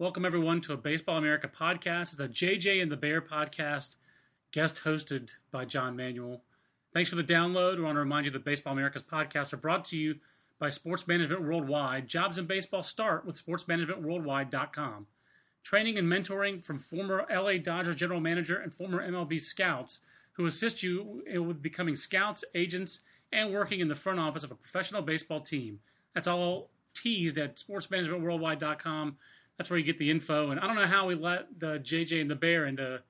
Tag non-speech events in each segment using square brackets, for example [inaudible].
Welcome, everyone, to a Baseball America podcast. It's a JJ and the Bear podcast, guest hosted by John Manuel. Thanks for the download. We want to remind you that Baseball America's podcasts are brought to you by Sports Management Worldwide. Jobs in baseball start with sportsmanagementworldwide.com. Training and mentoring from former LA Dodgers general manager and former MLB scouts who assist you with becoming scouts, agents, and working in the front office of a professional baseball team. That's all teased at sportsmanagementworldwide.com that's where you get the info. And I don't know how we let the JJ and the Bear into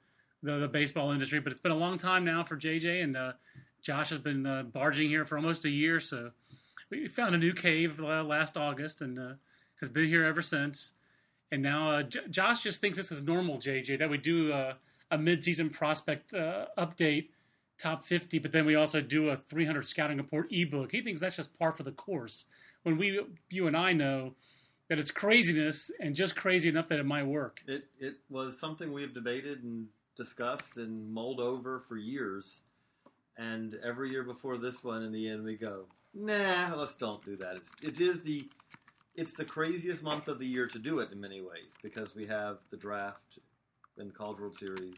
the, the baseball industry, but it's been a long time now for JJ, and uh, Josh has been uh, barging here for almost a year. So we found a new cave uh, last August and uh, has been here ever since. And now uh, J- Josh just thinks this is normal, JJ, that we do a, a mid-season prospect uh, update, top 50, but then we also do a 300 scouting report ebook. He thinks that's just par for the course. When we, you and I know that it's craziness and just crazy enough that it might work. It it was something we have debated and discussed and mulled over for years. And every year before this one, in the end, we go, nah, let's don't do that. It's, it is the it's the craziest month of the year to do it in many ways because we have the draft and the College World Series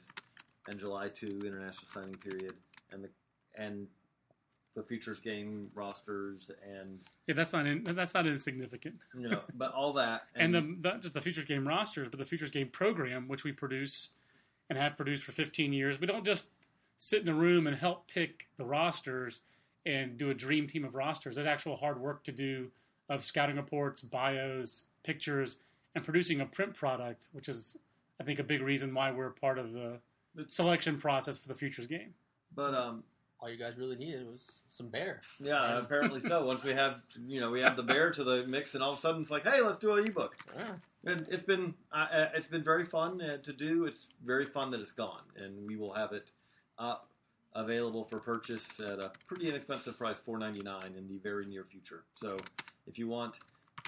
and July two international signing period and the and the futures game rosters and yeah, that's not in, that's not insignificant. You know, but all that and, [laughs] and the not just the futures game rosters, but the futures game program, which we produce and have produced for 15 years. We don't just sit in a room and help pick the rosters and do a dream team of rosters. There's actual hard work to do of scouting reports, bios, pictures, and producing a print product, which is I think a big reason why we're part of the selection process for the futures game. But um, all you guys really needed was some bear. Yeah, apparently so. Once we have, you know, we have the bear to the mix, and all of a sudden it's like, hey, let's do an ebook. Yeah. And it's been uh, uh, it's been very fun uh, to do. It's very fun that it's gone, and we will have it up available for purchase at a pretty inexpensive price, four ninety nine, in the very near future. So if you want,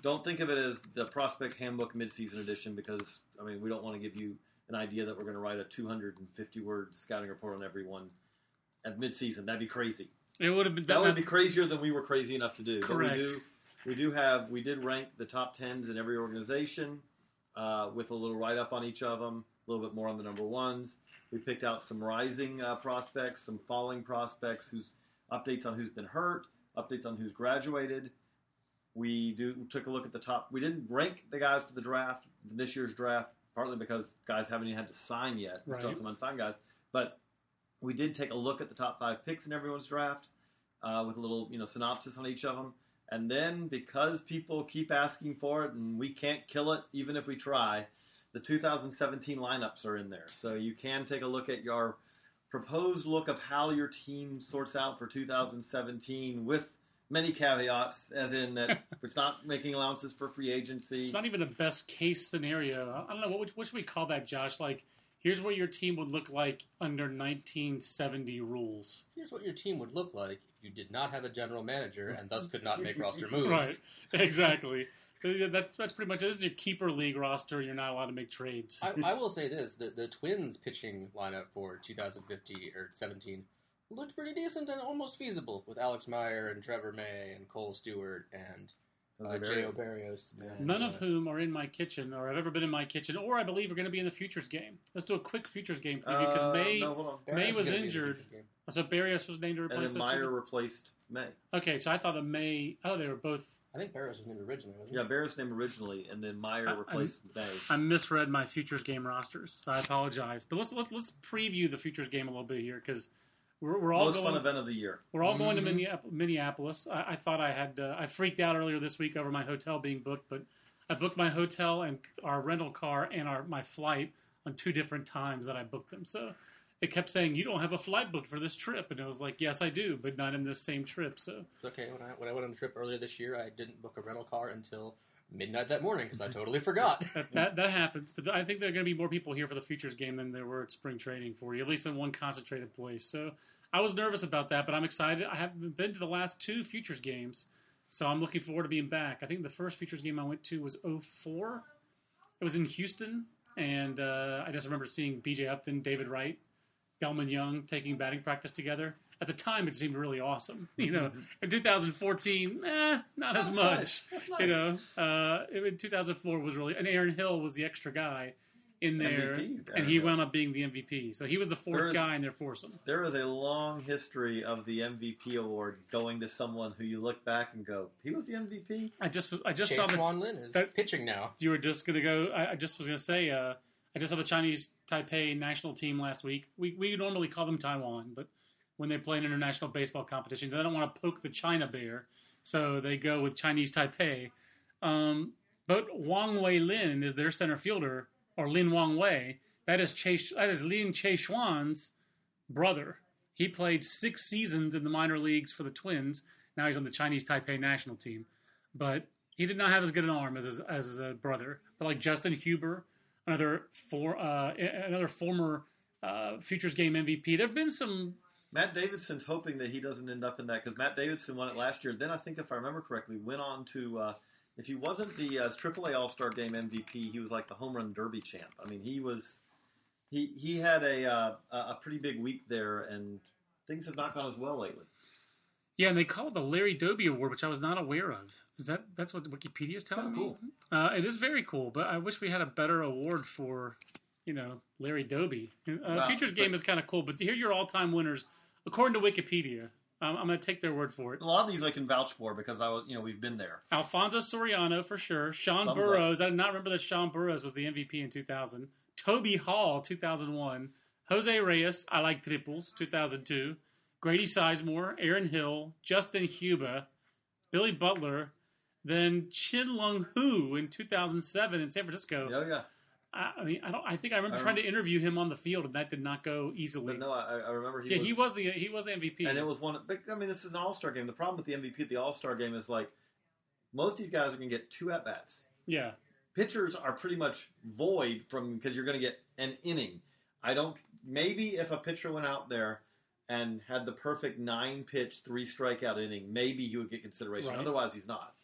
don't think of it as the Prospect Handbook Midseason Edition because I mean we don't want to give you an idea that we're going to write a 250 word scouting report on everyone at midseason. That'd be crazy. It would have been that, that would be crazier than we were crazy enough to do. Correct. But we do we do have we did rank the top tens in every organization uh, with a little write up on each of them, a little bit more on the number ones. We picked out some rising uh, prospects, some falling prospects, who's updates on who's been hurt, updates on who's graduated. We do took a look at the top. We didn't rank the guys for the draft, this year's draft, partly because guys haven't even had to sign yet. Right. still some unsigned guys, but we did take a look at the top five picks in everyone's draft uh, with a little you know synopsis on each of them. And then because people keep asking for it and we can't kill it even if we try, the 2017 lineups are in there. So you can take a look at your proposed look of how your team sorts out for 2017 with many caveats, as in that if [laughs] it's not making allowances for free agency. It's not even a best case scenario. I don't know what, what should we call that, Josh? Like here's what your team would look like under 1970 rules. Here's what your team would look like if you did not have a general manager and thus could not make roster [laughs] moves. Right, exactly. That's, that's pretty much it. This is your keeper league roster. You're not allowed to make trades. I, I [laughs] will say this: the, the Twins pitching lineup for 2050 or 17 looked pretty decent and almost feasible with Alex Meyer and Trevor May and Kohl Stewart and uh, J.O. Berrios. None of whom are in my kitchen or have ever been in my kitchen, or I believe are going to be in the futures game. Let's do a quick futures game preview because uh, May no, May was injured. So Berrios was named to replace. And then Meyer replaced May. Okay, so I thought the May. Oh, they were both. I think Berrios was named originally. wasn't yeah, Berrios named originally, and then Meyer replaced I, May. I misread my futures game rosters, so I apologize. But let's let's, let's preview the futures game a little bit here because we're, we're all most going, fun event of the year. We're all going mm-hmm. to Minneapolis. I, I, thought I had. Uh, I freaked out earlier this week over my hotel being booked, but I booked my hotel and our rental car and our my flight on two different times that I booked them. So it kept saying you don't have a flight booked for this trip, and it was like, yes, I do, but not in this same trip. So it's okay. When I when I went on a trip earlier this year, I didn't book a rental car until midnight that morning because I [laughs] totally forgot. that, that, that happens, but I think there are going to be more people here for the futures game than there were at spring training for you, at least in one concentrated place. So I was nervous about that, but I'm excited. I haven't been to the last two futures games, so I'm looking forward to being back. I think the first futures game I went to was 04. It was in Houston, and uh, I just remember seeing B.J. Upton, David Wright, Delmon Young taking batting practice together. At the time it seemed really awesome. [laughs] You know, in 2014, eh, not as much. nice. That's nice. You know, uh, in 2004 was really, and Aaron Hill was the extra guy in there, MVP, and he Hill. wound up being the MVP. So he was the fourth There is- guy in their foursome. There is a long history of the MVP award going to someone who you look back and go, he was the MVP. I just was, I just Chase saw the Swan Lin is that- pitching now. you were just gonna go. I, I just was gonna say. Uh, I just saw the Chinese Taipei national team last week. We we normally call them Taiwan, but when they play an international baseball competition, they don't want to poke the China bear, so they go with Chinese Taipei. Um, but Wang Wei Lin is their center fielder, or Lin Wang Wei. That is Chase. That is Lin Che Xuan's brother. He played six seasons in the minor leagues for the Twins. Now he's on the Chinese Taipei national team, but he did not have as good an arm as his, as his uh, brother. But like Justin Huber, another for uh, another former uh, Futures Game MVP. There have been some. Matt Davidson's hoping that he doesn't end up in that because Matt Davidson won it last year. Then I think, if I remember correctly, went on to uh, if he wasn't the uh, AAA All Star Game MVP, he was like the home run derby champ. I mean, he was he he had a uh, a pretty big week there, and things have not gone as well lately. Yeah, and they call it the Larry Doby Award, which I was not aware of. Is that that's what Wikipedia is telling me? Uh, it is very cool, but I wish we had a better award for, you know, Larry Doby. Uh, Wow, Futures but- Game is kind of cool, but to hear your all-time winners, according to Wikipedia, um, I'm going to take their word for it. A lot of these I can vouch for because I was you know we've been there. Alfonso Soriano for sure. Sean Thumbs Burroughs. I did not remember that Sean Burroughs was the MVP in 2000. Toby Hall, 2001. Jose Reyes, I like triples, 2002. Grady Sizemore, Aaron Hill, Justin Huber, Billy Butler, then Chin Lung Hu in 2007 in San Francisco. Yeah, yeah. I, I mean, I don't. I think I remember I trying um, to interview him on the field, and that did not go easily. But no, I, I remember he yeah, was, he was the he was the MVP. and it was one. Of, but I mean, this is an All Star game. The problem with the MVP at the All Star game is like most of these guys are going to get two at bats. yeah, pitchers are pretty much void from because you're going to get an inning. I don't. Maybe if a pitcher went out there and had the perfect nine pitch, three strikeout inning, maybe he would get consideration. Right. Otherwise, he's not.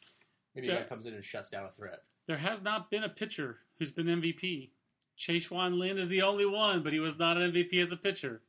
Maybe Yeah. a guy comes in and shuts down a threat. there has not been a pitcher who's been MVP. Chase Wan Lin is the only one, but he was not an MVP as a pitcher.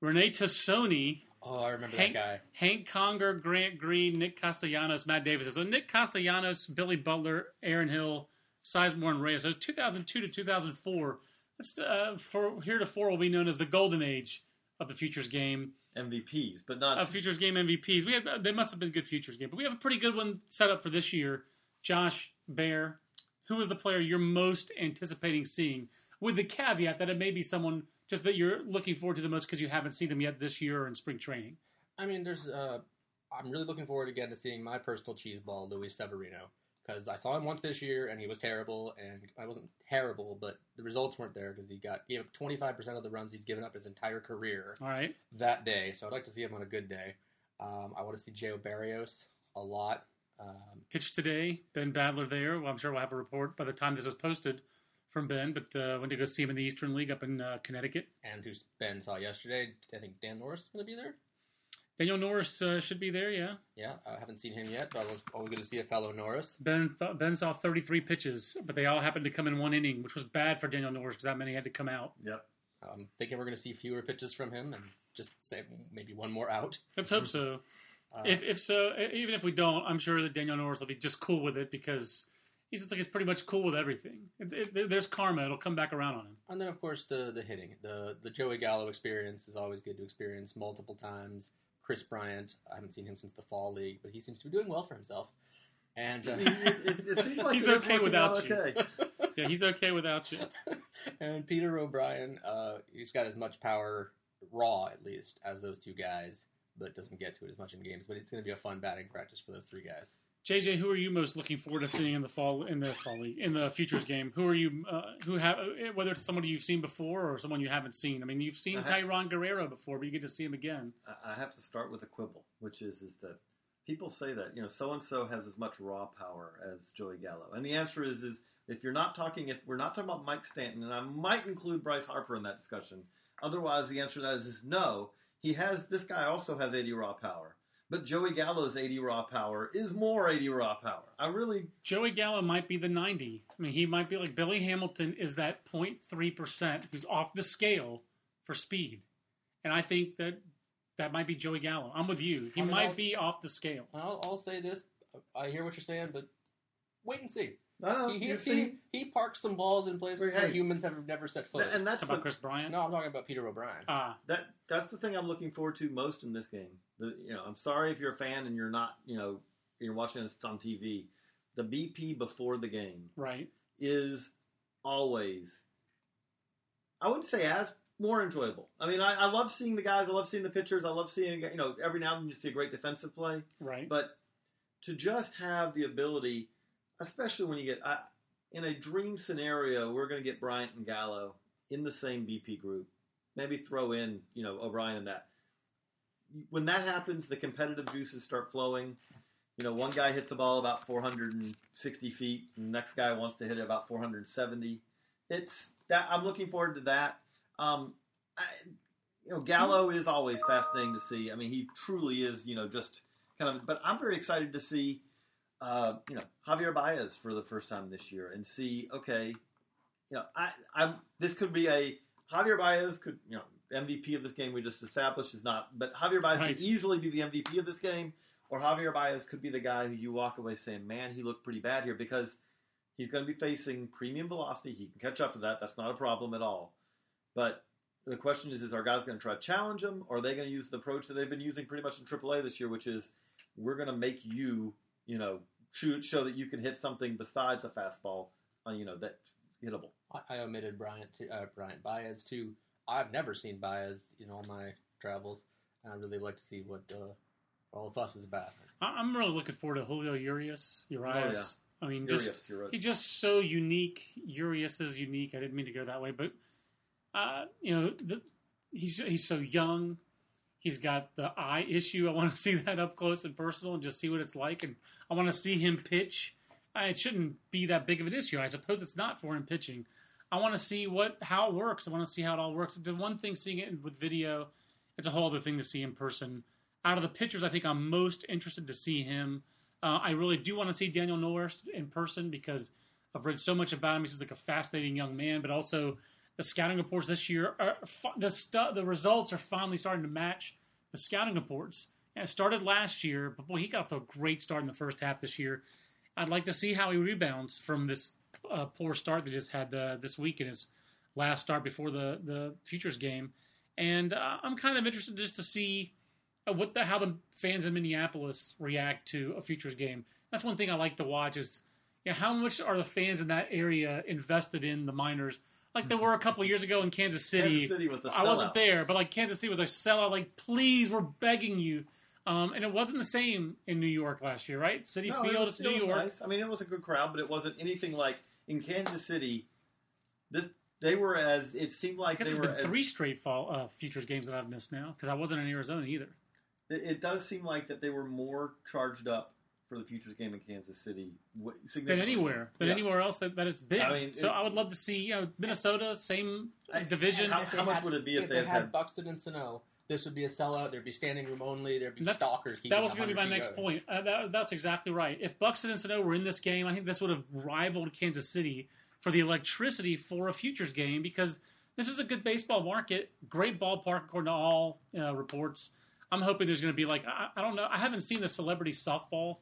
Rene Tosoni, Oh, I remember Hank, that guy. Hank Conger, Grant Green, Nick Castellanos, Matt Davis. So Nick Castellanos, Billy Butler, Aaron Hill, Sizemore, and Reyes. So 2002 to 2004. That's uh, for heretofore will be known as the golden age of the futures game. MVPs, but not. Uh, futures game MVPs. We have they must have been good futures game, but we have a pretty good one set up for this year. Josh Bear, who is the player you're most anticipating seeing? With the caveat that it may be someone just that you're looking forward to the most because you haven't seen them yet this year or in spring training. I mean, there's. Uh, I'm really looking forward again to seeing my personal cheese ball, Luis Severino, because I saw him once this year and he was terrible, and I wasn't terrible, but the results weren't there because he got gave up 25 percent of the runs he's given up his entire career All right, that day. So I'd like to see him on a good day. Um, I want to see Joe Berrios a lot. Um, pitched today. Ben Badler there. Well, I'm sure we'll have a report by the time this is posted from Ben. But uh, went to go see him in the Eastern League up in uh, Connecticut. and who Ben saw yesterday. I think Dan Norris is going to be there. Daniel Norris uh, should be there. Yeah. Yeah, I haven't seen him yet, but I was always going to see a fellow Norris. Ben th- Ben saw 33 pitches, but they all happened to come in one inning, which was bad for Daniel Norris because that many had to come out. Yep. I'm thinking we're going to see fewer pitches from him and just say maybe one more out. Let's hope so. Uh, If if so, even if we don't, I'm sure that Daniel Norris will be just cool with it because he's just like he's pretty much cool with everything. It, it, there's karma; it'll come back around on him. and then of course the the hitting, the the Joey Gallo experience is always good to experience multiple times. Kris Bryant, I haven't seen him since the fall league, but he seems to be doing well for himself. And uh, it, it, it seems like [laughs] He's okay without out you. Okay. [laughs] Yeah, he's okay without you. [laughs] and Peter O'Brien, uh, he's got as much power raw at least as those two guys, but doesn't get to it as much in games. But it's going to be a fun batting practice for those three guys. JJ, who are you most looking forward to seeing in the fall in the fall league in the futures game? Who are you? Uh, who have whether it's somebody you've seen before or someone you haven't seen? I mean, you've seen Uh-huh. Tayron Guerrero before, but you get to see him again. I- I have to start with a quibble, which is is that people say that you know so and so has as much raw power as Joey Gallo, and the answer is is if you're not talking if we're not talking about Mike Stanton, and I might include Bryce Harper in that discussion. Otherwise, the answer to that is, is no. He has this guy also has 80 raw power, but Joey Gallo's 80 raw power is more 80 raw power. I really Joey Gallo might be the 90. I mean, he might be like Billy Hamilton is that 0.3% who's off the scale for speed. And I think that that might be Joey Gallo. I'm with you. He I mean, might I'll- be off the scale. I'll, I'll say this. I hear what you're saying, but wait and see. No, no, he, he, you he, see, he parks some balls in places Hey. where humans have never set foot. and that's How about the, Kris Bryant? no, I'm talking about Peter O'Brien. Ah, that that's the thing I'm looking forward to most in this game. The you know, I'm sorry if you're a fan and you're not, you know, you're watching this on TV. The BP before the game right. is always, I wouldn't say as more enjoyable. I mean, I, I love seeing the guys. I love seeing the pitchers. I love seeing, you know, every now and then you see a great defensive play. Right. But to just have the ability, especially when you get I, in a dream scenario, we're going to get Bryant and Gallo in the same BP group. Maybe throw in, you know, O'Brien and that. When that happens, the competitive juices start flowing. You know, one guy hits a ball about 460 feet, and the next guy wants to hit it about 470. It's that I'm looking forward to that. Um, I, you know, Gallo is always fascinating to see. I mean, he truly is. You know, just kind of. But I'm very excited to see, uh, you know, Javier Baez for the first time this year, and see. Okay, you know, I, I'm. This could be a Javier Baez could, you know, MVP of this game we just established is not, but Javier Baez Right. could easily be the MVP of this game, or Javier Baez could be the guy who you walk away saying, "Man, he looked pretty bad here," because he's going to be facing premium velocity. He can catch up to that. That's not a problem at all. But the question is, is our guys going to try to challenge him, or are they going to use the approach that they've been using pretty much in AAA this year, which is we're going to make you, you know, shoot, show that you can hit something besides a fastball, uh, you know, that's hittable. I, I omitted Bryant, to, uh, Bryant Baez too. I've never seen Baez in all my travels, and I really like to see what uh, all the fuss is about. I- I'm really looking forward to Julio Urias. Urias. I mean, Urias, just you're right. he's just so unique. Urias is unique. I didn't mean to go that way, but uh, you know, the, he's he's so young. He's got the eye issue. I want to [laughs] see that up close and personal and just see what it's like. And I want to see him pitch. It shouldn't be that big of an issue. I suppose it's not for him pitching. I want to see what how it works. I want to see how it all works. The one thing seeing it with video, it's a whole other thing to see in person. Out of the pitchers, I think I'm most interested to see him. Uh, I really do want to see Daniel Norris in person because I've read so much about him. He seems like a fascinating young man, but also the scouting reports this year, are, the stu- the results are finally starting to match the scouting reports. And it started last year, but boy, he got off to a great start in the first half this year. I'd like to see how he rebounds from this uh, poor start that he just had uh, this week in his last start before the the futures game. And uh, I'm kind of interested just to see uh, what the how the fans in Minneapolis react to a futures game. That's one thing I like to watch is know, how much are the fans in that area invested in the miners, like they were a couple years ago in Kansas City. Kansas City with the I wasn't there, but like Kansas City was a sellout. Like, please, we're begging you. Um, and it wasn't the same in New York last year, right? City No, Field, it's it New York. nice. I mean, it was a good crowd, but it wasn't anything like in Kansas City. This they were as it seemed I like guess they were been as, three straight fall uh, futures games that I've missed now because I wasn't in Arizona either. It, it does seem like that they were more charged up for the futures game in Kansas City w- Than anywhere, than Yeah. anywhere else that, that it's been. I mean, so it- I would love to see you know Minnesota, same I- division. How- how much had- would it be if if they they had had Buxton and Sano? This would be a sellout. There'd be standing room only. There'd be That's- stalkers. That was going to be my next point. Uh, that, that's exactly right. If Buxton and Sano were in this game, I think this would have rivaled Kansas City for the electricity for a futures game because this is a good baseball market, great ballpark according to all uh, reports. I'm hoping there's going to be like I, I don't know. I haven't seen the celebrity softball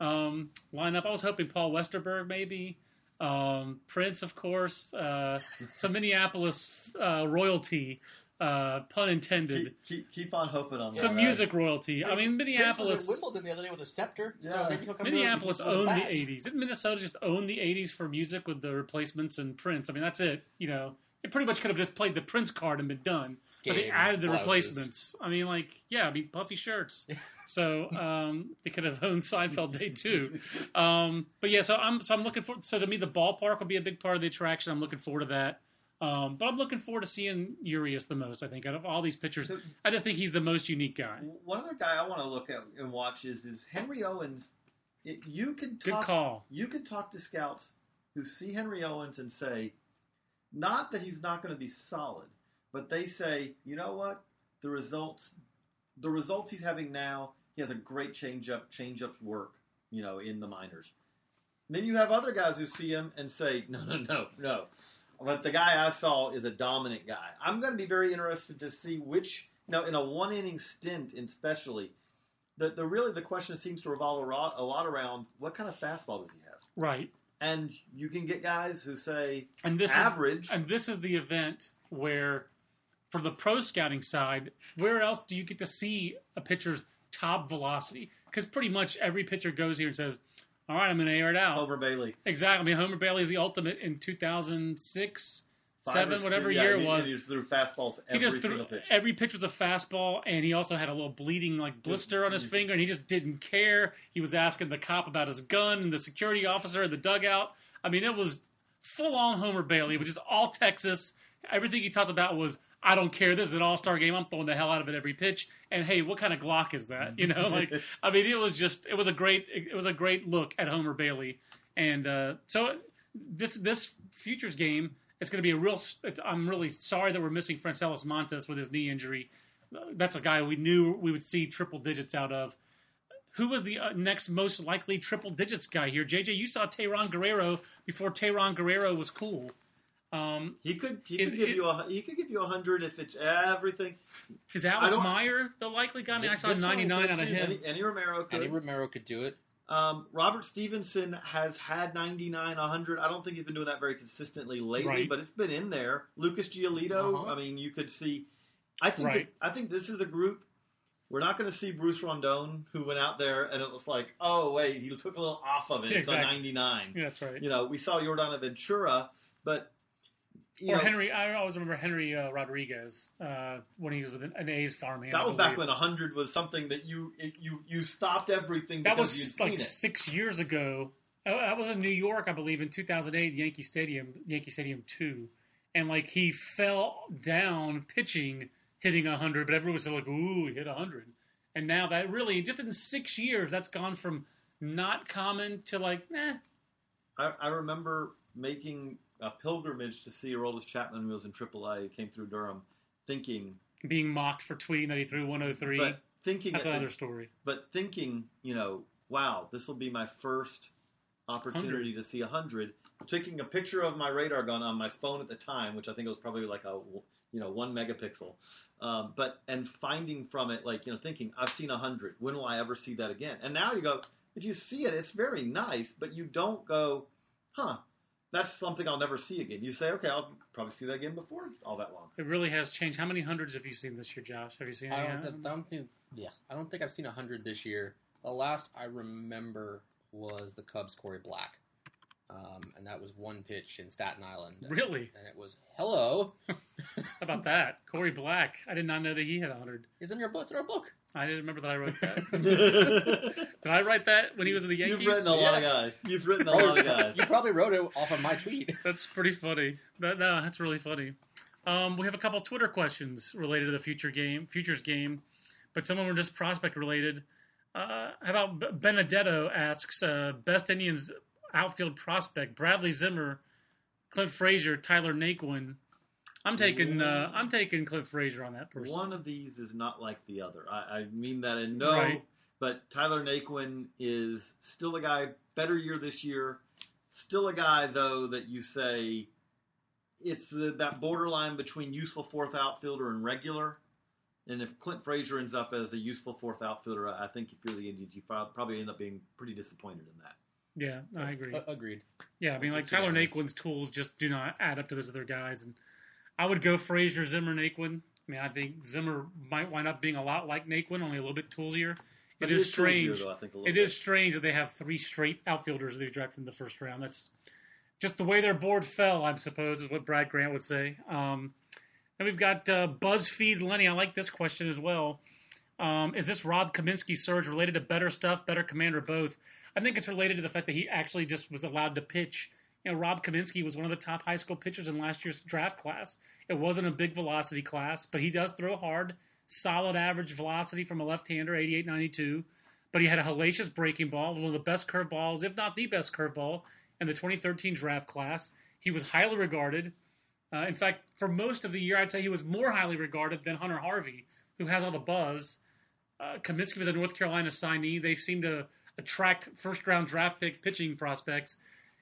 um, lineup. I was hoping Paul Westerberg maybe, um, Prince of course, uh, some Minneapolis uh, royalty, uh, pun intended. keep, keep, keep on hoping on that. Some right? music royalty. I mean, Minneapolis. was at Wimbledon the other day with a scepter. Yeah. So maybe Minneapolis owned the bat. '80s. Didn't Minnesota just own the '80s for music with the replacements and Prince? I mean, that's it. You know, it pretty much could have just played the Prince card and been done. But they added the blouses. replacements. I mean, like, yeah, I mean, puffy shirts. so um, they could have owned Seinfeld Day too. [laughs] Um, but yeah, so I'm so I'm looking for. So to me, the ballpark will be a big part of the attraction. I'm looking forward to that. Um, but I'm looking forward to seeing Urias the most. I think out of all these pitchers, So- I just think he's the most unique guy. One other guy I want to look at and watch is is Henry Owens. It, you can Good talk, call. You can talk to scouts who see Henry Owens and say, not that he's not going to be solid, but they say, you know what, the results, the results he's having now, he has a great changeup. Changeups work, you know, in the minors. Then you have other guys who see him and say, [laughs] no, no, no, no. But the guy I saw is a dominant guy. I'm going to be very interested to see which now in a one inning stint, especially, the the really the question seems to revolve a lot, a lot around what kind of fastball does he have, Right. and you can get guys who say And this is average. and this is the event where, for the pro scouting side, where else do you get to see a pitcher's top velocity? Because pretty much every pitcher goes here and says, "All right, I'm going to air it out." Homer Bailey, Exactly. I mean, Homer Bailey is the ultimate in 2006, Five seven, whatever yeah, year it was. He just threw fastballs He every just threw pitch. every pitch was a fastball, and he also had a little bleeding like blister on his finger, and he just didn't care. He was asking the cop about his gun and the security officer in the dugout. I mean, it was full on Homer Bailey. It was just all Texas. Everything he talked about was, I don't care. This is an all star game. I'm throwing the hell out of it every pitch. And hey, what kind of Glock is that? You know, like [laughs] I mean, it was just it was a great it was a great look at Homer Bailey. And uh, so this this futures game it's going to be a real. It's, I'm really sorry that we're missing Francellis Montas with his knee injury. That's a guy we knew we would see triple digits out of. Who was the uh, next most likely triple digits guy here? JJ, you saw Tayron Guerrero before Tayron Guerrero was cool. Um, He could he Is could give it- you a he could give you a hundred if it's everything. is Alex don't- Meyer the likely guy? I mean, I saw 99 could out of him. Any, Enny Romero could. Enny Romero could do it. Um, Robert Stephenson has had 99, 100. I don't think he's been doing that very consistently lately, Right. but it's been in there. Lucas Giolito, Uh-huh. I mean, you could see. I think Right. that- I think this is a group. We're not going to see Bruce Rondon, who went out there and it was like, oh wait, he took a little off of it. It's a 99. Yeah, that's right. You know, we saw Yordano Ventura, but you or know, Henry, I always remember Henry uh, Rodriguez uh, when he was with an, an A's farmhand. that was back when 100 was something that you it, you you stopped everything that was like six years ago. Uh, That was in New York, I believe, in 2008, Yankee Stadium, Yankee Stadium two, and like he fell down pitching, hitting hundred, but everyone was still like, "Ooh, he hit hundred." And now that really, just in six years, that's gone from not common to like, nah. I, I remember making a pilgrimage to see Aroldis Chapman when he was in AAA. He came through Durham, thinking, being mocked for tweeting that he threw 103. but thinking, that's another story. but thinking, you know, wow, this will be my first opportunity to see a hundred. Taking a picture of my radar gun on my phone at the time, which I think was probably like a you know one megapixel, um, but and finding from it like you know thinking I've seen a hundred. When will I ever see that again? And now you go, if you see it, it's very nice, but you don't go, huh? That's something I'll never see again. You say, okay, I'll probably see that again before all that long. It really has changed. How many hundreds have you seen this year, Josh? Have you seen? I don't, I don't think. Yeah, I don't think I've seen a hundred this year. The last I remember was the Cubs' Corey Black, um, and that was one pitch in Staten Island. Really? And it was hello. How [laughs] about that? Corey Black. I did not know that he had 100. It's in your book. It's in our book. I didn't remember that I wrote that. [laughs] [laughs] Did I write that when he was in the Yankees? You've written a lot of guys. You've written a lot of guys. You probably wrote it off of my tweet. That's pretty funny. That, no, that's really funny. Um, we have a couple Twitter questions related to the future game, futures game, but some of them are just prospect related. Uh, how about Benedetto asks uh, best Indians outfield prospect Bradley Zimmer, Clint Frazier, Tyler Naquin. I'm taking uh, I'm taking Clint Frazier on that person. One of these is not like the other. I, I mean that in no, Right. but Tyler Naquin is still a guy, better year this year. Still a guy, though, that you say it's the, that borderline between useful fourth outfielder and regular. And if Clint Frazier ends up as a useful fourth outfielder, I think if you're the Indians, you probably end up being pretty disappointed in that. Yeah, I agree. A- agreed. Yeah, I mean, like Tyler. Naquin's tools just do not add up to those other guys, and I would go Frazier, Zimmer, Naquin. I mean, I think Zimmer might wind up being a lot like Naquin, only a little bit toolsier. It is strange. though, I think, a It bit. is strange that they have three straight outfielders they drafted in the first round. That's just the way their board fell, I suppose, is what Brad Grant would say. Um, then we've got uh, BuzzFeed Lenny. I like this question as well. Um, is this Rob Kaminsky surge related to better stuff, better command, or both? I think it's related to the fact that he actually just was allowed to pitch. You know, Rob Kaminsky was one of the top high school pitchers in last year's draft class. It wasn't a big velocity class, but he does throw hard, solid average velocity from a left-hander, 88, 92. But he had a hellacious breaking ball, one of the best curveballs, if not the best curveball, in the 2013 draft class. He was highly regarded. Uh, in fact, for most of the year, I'd say he was more highly regarded than Hunter Harvey, who has all the buzz. Uh, Kaminsky was a North Carolina signee. They seem to attract first round draft pick pitching prospects.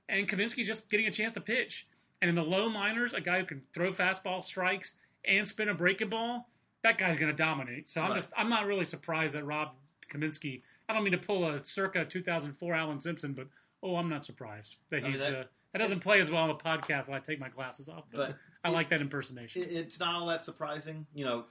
And Kaminsky's just getting a chance to pitch. And in the low minors, a guy who can throw fastball strikes and spin a breaking ball, that guy's going to dominate. So I'm Right. just I'm not really surprised that Rob Kaminsky. I don't mean to pull a circa 2004 Alan Simpson, but oh, I'm not surprised that I mean, he's that- uh, that doesn't play as well on the podcast when I take my glasses off. But, But I like that impersonation. it, it's not all that surprising. You know,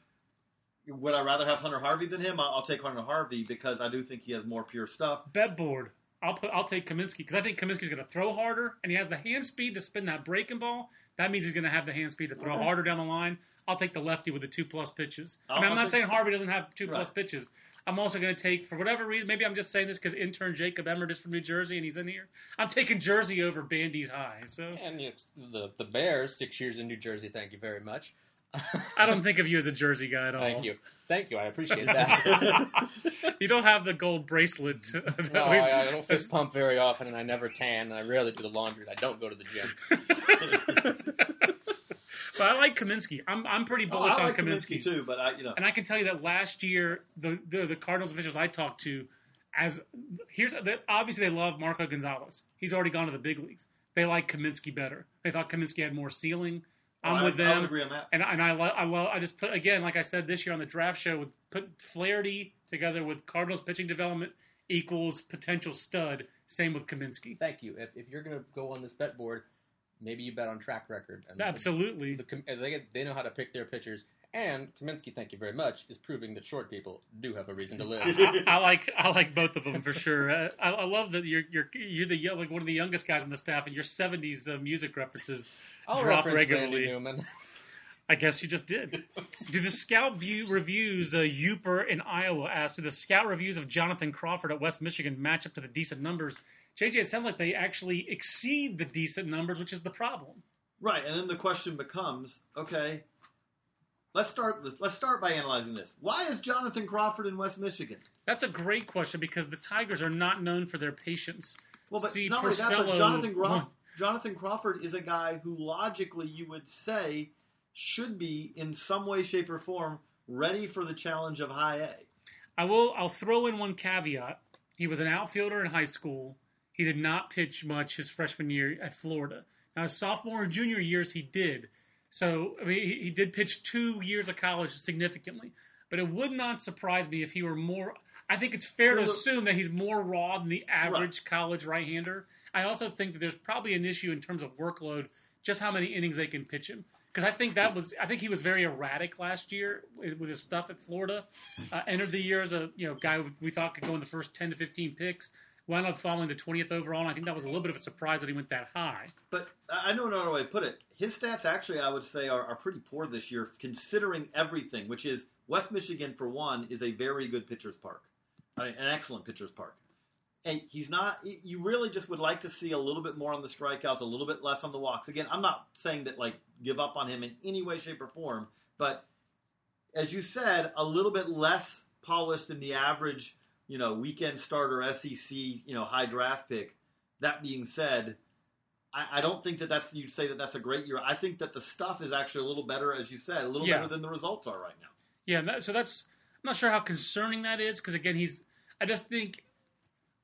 would I rather have Hunter Harvey than him? I'll, I'll take Hunter Harvey because I do think he has more pure stuff. Bet board. I'll put. I'll take Kaminsky because I think Kaminsky's going to throw harder, and he has the hand speed to spin that breaking ball. That means he's going to have the hand speed to throw Okay. harder down the line. I'll take the lefty with the two plus pitches. I mean, I'm not saying Harvey doesn't have two plus pitches. I'm also going to take, for whatever reason, maybe I'm just saying this because intern Jacob Emmert is from New Jersey and he's in here. I'm taking Jersey over Bandys High. So And the the Bears, six years in New Jersey. Thank you very much. [laughs] I don't think of you as a Jersey guy at all. Thank you, thank you. I appreciate [laughs] that. [laughs] You don't have the gold bracelet. that no, we- I, I don't fist pump very often, and I never tan, and I rarely do the laundry. and I don't go to the gym. but I like Kaminsky. I'm I'm pretty Oh, bullish I on Kaminsky. Kaminsky too, but I, you know, And I can tell you that last year, the the, the Cardinals officials I talked to, as here's that obviously they love Marco Gonzales. He's already gone to the big leagues. They like Kaminsky better. They thought Kaminsky had more ceiling. I'm I, with I them. would agree on that. And and I lo- I lo- I just put again, like I said this year on the draft show, with put Flaherty together with Cardinals pitching development equals potential stud. Same with Kaminsky. Thank you. If, if you're going to go on this bet board, maybe you bet on track record. And Absolutely. The, the, they, get- they know how to pick their pitchers. And Kaminsky, thank you very much, is proving that short people do have a reason to live. I like I like both of them for sure. Uh, I, I love that you're you're you're the like one of the youngest guys on the staff, and your '70s uh, music references I'll drop reference regularly. Randy Newman. I guess you just did. Do the scout view reviews uh, Uper in Iowa asked, do the scout reviews of Jonathan Crawford at West Michigan match up to the decent numbers? JJ, it sounds like they actually exceed the decent numbers, which is the problem. Right, and then the question becomes, okay, let's start. Let's start by analyzing this. Why is Jonathan Crawford in West Michigan? That's a great question because the Tigers are not known for their patience. Well, but See, not only that, but Jonathan, Groff, Jonathan Crawford is a guy who logically you would say should be in some way, shape, or form ready for the challenge of High A. I will. I'll throw in one caveat. He was an outfielder in high school. He did not pitch much his freshman year at Florida. Now, his sophomore and junior years, he did. So, I mean, he, he did pitch two years of college significantly. But it would not surprise me if he were more. I think it's fair to So- assume that he's more raw than the average college right-hander. I also think that there's probably an issue in terms of workload, just how many innings they can pitch him. Because I think that was, I think he was very erratic last year with with his stuff at Florida. Uh, entered the year as a you know guy we thought could go in the first ten to fifteen picks. Wound up falling to twentieth overall, and I think that was a little bit of a surprise that he went that high. But I I know another way to put it. His stats actually, I would say, are, are pretty poor this year, considering everything. Which is West Michigan, for one, is a very good pitcher's park, I mean, an excellent pitcher's park. And he's not. You really just would like to see a little bit more on the strikeouts, a little bit less on the walks. Again, I'm not saying that like give up on him in any way, shape, or form, but as you said, a little bit less polished than the average, you know, weekend starter SEC, you know, high draft pick. That being said, I, I don't think that that's you'd say that that's a great year. I think that the stuff is actually a little better, as you said, a little Yeah. better than the results are right now. Yeah, that, so that's I'm not sure how concerning that is because again, he's. I just think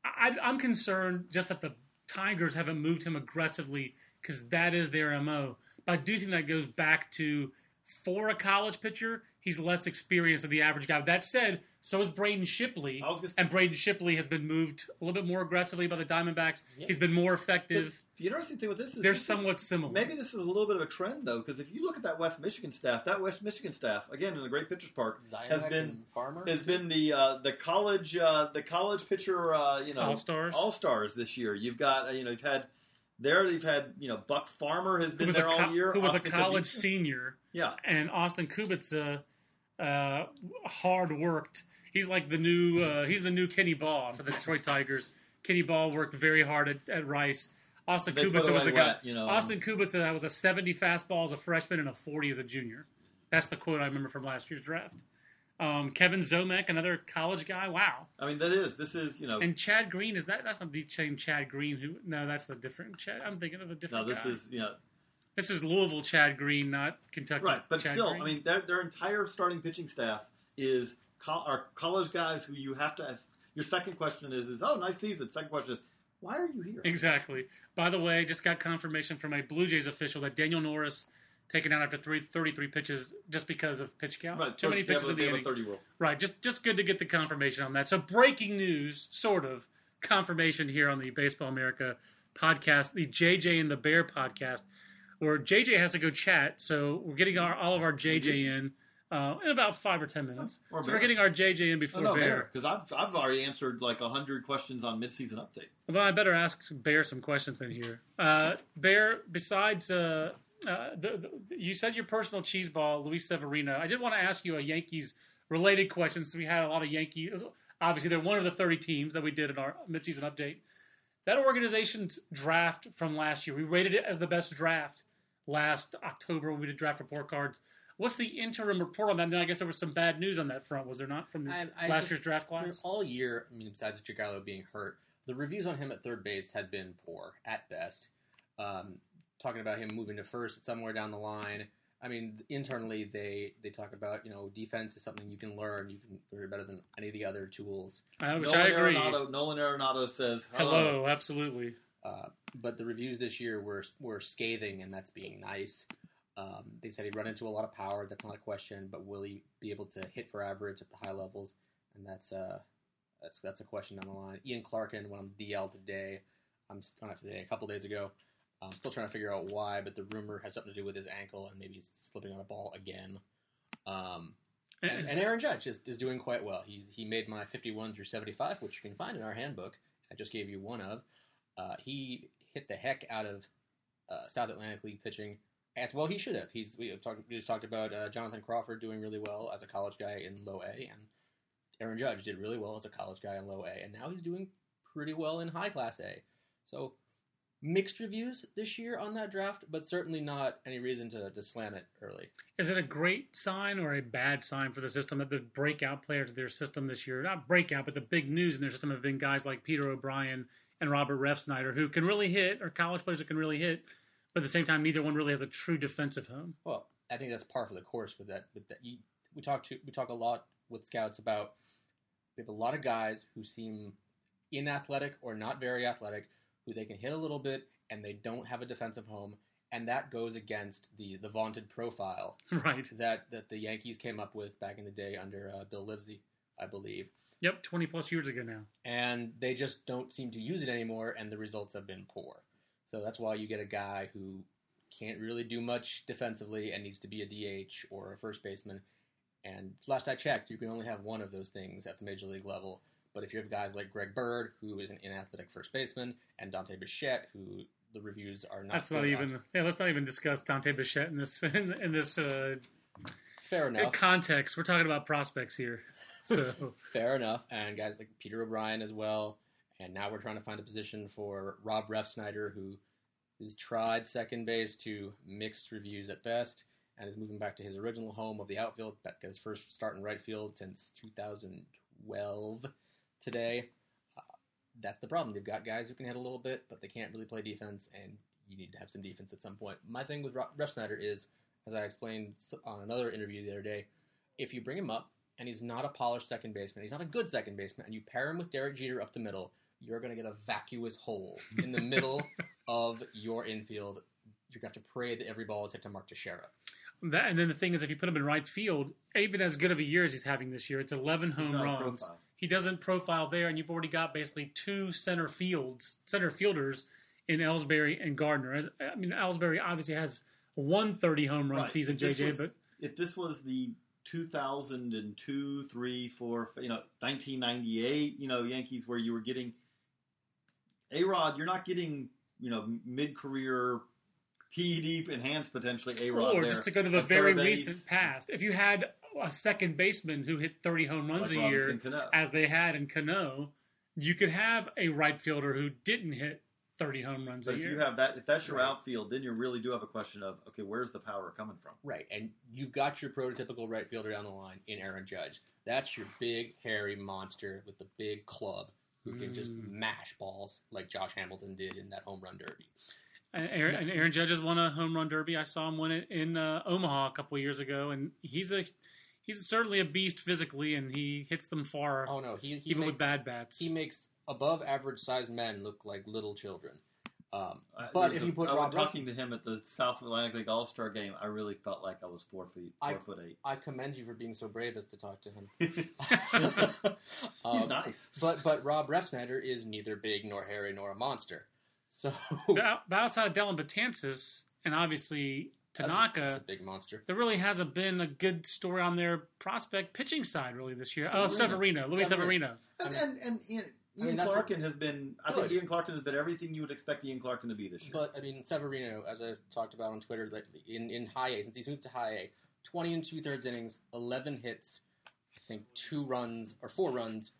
I, I'm concerned just that the Tigers haven't moved him aggressively because that is their mo. But I do think that goes back to for a college pitcher, he's less experienced than the average guy. That said, so is Braden Shipley, I was gonna say- and Braden Shipley has been moved a little bit more aggressively by the Diamondbacks. Yeah. He's been more But effective. the interesting thing with this is They're this is- somewhat similar. Maybe this is a little bit of a trend though, because if you look at that West Michigan staff, that West Michigan staff, again in the Great Pitchers Park, has been Farmer has been the uh, the college uh, the college pitcher uh, you know All-Stars. all stars this year. You've got uh, you know you've had there you've had you know Buck Farmer has been there a, all year. who was a college Kubitza. senior. Yeah, and Austin Kubitza, uh, hard worked. He's like the new uh, he's the new Kenny Baugh for the Detroit Tigers. Kenny Baugh worked very hard at, at Rice. Austin They Kubitza was the guy. you know. Austin Kubitza was a 70 fastball as a freshman and a 40 as a junior. That's the quote I remember from last year's draft. Um, Kevin Ziomek, another college guy. Wow. I mean that is this is you know And Chad Green is that? That's not the same Chad Green who? No, that's a different Chad. I'm thinking of a different. no this guy. is you know this is Louisville Chad Green, not Kentucky. right, but Chad still Green. I mean their their entire starting pitching staff is co- are college guys who you have to ask. Your second question is is oh nice season. Second question is why are you here? Exactly. By the way, just got confirmation from a Blue Jays official that Daniel Norris taken out after three, 33 pitches just because of pitch count. Right, Too many they have pitches in the inning. 30 rule. Right, just just good to get the confirmation on that. So breaking news, sort of confirmation here on the Baseball America podcast, the JJ and the Bear podcast, where JJ has to go chat. So we're getting our all of our JJ in uh, in about five or ten minutes. Or so we're getting our JJ in No, before no, Bear. because I've I've already answered like hundred questions on midseason update. Well, I better ask Bear some questions then here. Uh, Bear, besides, uh, uh, the, the, you said your personal cheese ball, Luis Severino. I did want to ask you a Yankees related question. So we had a lot of Yankees. Obviously, they're one of the 30 teams that we did in our midseason update. That organization's draft from last year, we rated it as the best draft last October when we did draft report cards. What's the interim report on that? And then I guess there was some bad news on that front, was there not, from the I- I last just- year's draft class? all year, I mean, besides Jagielo being hurt, the reviews on him at third base had been poor at best. Um, talking about him moving to first somewhere down the line. I mean, internally they they talk about you know defense is something you can learn. You can learn better than any of the other tools. Uh, which Nolan I agree. Arenado, Nolan Arenado says Hello, absolutely. Uh, but the reviews this year were were scathing, and that's being nice. Um, they said he'd run into a lot of power. That's not a question, but will he be able to hit for average at the high levels? And that's uh, that's that's a question down the line. Ian Clarkin went on the DL today. I'm not today, a couple days ago. I'm still trying to figure out why, but the rumor has something to do with his ankle and maybe he's slipping on a ball again. Um, and, and Aaron Judge is, is doing quite well. He he made my 51 through 75, which you can find in our handbook. I just gave you one of. Uh, he hit the heck out of uh, South Atlantic League pitching as well. He should have. He's we talked we just talked about uh, Jonathan Crawford doing really well as a college guy in Low A, and Aaron Judge did really well as a college guy in Low A, and now he's doing pretty well in High Class A. So mixed reviews this year on that draft, but certainly not any reason to, to slam it early. Is it a great sign or a bad sign for the system that the breakout players of their system this year, not breakout, but the big news in their system have been guys like Peter O'Brien and Robert Refsnyder, who can really hit, or college players who can really hit, but at the same time, neither one really has a true defensive home. Well, I think that's par for the course with that. With that, you, we talk to we talk a lot with scouts about we have a lot of guys who seem inathletic or not very athletic, who they can hit a little bit and they don't have a defensive home, and that goes against the the vaunted profile [laughs] right. that that the Yankees came up with back in the day under uh, Bill Livesey, I believe. Yep, 20 plus years ago now. and they just don't seem to use it anymore, and the results have been poor. So that's why you get a guy who can't really do much defensively and needs to be a DH or a first baseman. And last I checked, you can only have one of those things at the major league level. But if you have guys like Greg Bird, who is an inathletic first baseman, and Dante Bichette, who the reviews are not That's not even. on- Yeah, let's not even discuss Dante Bichette in this in, [laughs] in this uh, fair enough. context. We're talking about prospects here, so [laughs] Fair enough. And guys like Peter O'Brien as well. And now we're trying to find a position for Rob Refsnyder, who has tried second base to mixed reviews at best and is moving back to his original home of the outfield. That got his first start in right field since 2012 today. Uh, that's the problem. They've got guys who can hit a little bit, but they can't really play defense, and you need to have some defense at some point. My thing with Refsnyder is, as I explained on another interview the other day, if you bring him up and he's not a polished second baseman, he's not a good second baseman, and you pair him with Derek Jeter up the middle, you're going to get a vacuous hole in the middle [laughs] of your infield. You're going to have to pray that every ball is hit to Mark Teixeira. that. And then the thing is, if you put him in right field, even as good of a year as he's having this year, it's 11 home runs. profile. He doesn't profile there, and you've already got basically two center fields, center fielders in Ellsbury and Gardner. As- I mean, Ellsbury obviously has one 30 home run Right. season, If JJ, was- but if this was the 2002, 3, 4, you know, 1998, you know, Yankees where you were getting A Rod, you're not getting, you know, mid career PED enhanced potentially A Rod. or there just to go to the very base, recent past, if you had a second baseman who hit 30 home runs like a year, Cano. as they had in Cano, you could have a right fielder who didn't hit 30 home runs But a if year. you have that, if that's your Right. outfield, then you really do have a question of okay, where's the power coming from? Right, and you've got your prototypical right fielder down the line in Aaron Judge. That's your big, hairy monster with the big club who can just Mm. mash balls like Josh Hamilton did in that home run derby. And Aaron, and Aaron Judge has won a home run derby. I saw him win it in uh, Omaha a couple of years ago, and he's a he's certainly a beast physically, and he hits them far, Oh no, he, he even makes, with bad bats. He makes above average sized men look like little children. Um, but there's if a- you put I was Rob Russ- talking to him at the South Atlantic League All Star game, I really felt like I was four feet, four I- foot eight. I commend you for being so brave as to talk to him. [laughs] He's Um, nice. But but Rob Refsnyder is neither big nor hairy nor a monster. So But but outside of Dellin Betances and obviously that's a- Tanaka, that's a big monster. there really hasn't been a good story on their prospect pitching side really this year. Oh, Severino. Severino, Luis Severino. Severino. And, and, and Ian, I mean, Clarkin has been. I think Ian Clarkin has been everything you would expect Ian Clarkin to be this year. But I mean, Severino, as I talked about on Twitter, like in in high A, since he's moved to high A, twenty and two thirds innings, eleven hits, I think two runs or four runs,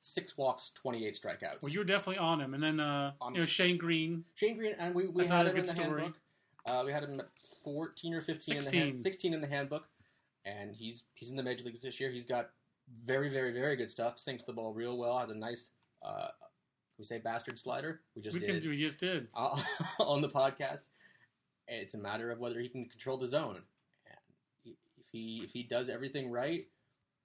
six walks, twenty eight strikeouts. Well, you were definitely on him, and then uh, On- you know Shane Greene. Shane Greene, and we, we had another him in good the story. handbook. Uh, we had him at fourteen or fifteen, in the hand, sixteen in the handbook, and he's he's in the major leagues this year. He's got very very very good stuff. Sinks the ball real well. Has a nice, uh, can we say bastard slider. We just We, did can, we just did. [laughs] uh, on the podcast. It's a matter of whether he can control the zone. And if he if he does everything right,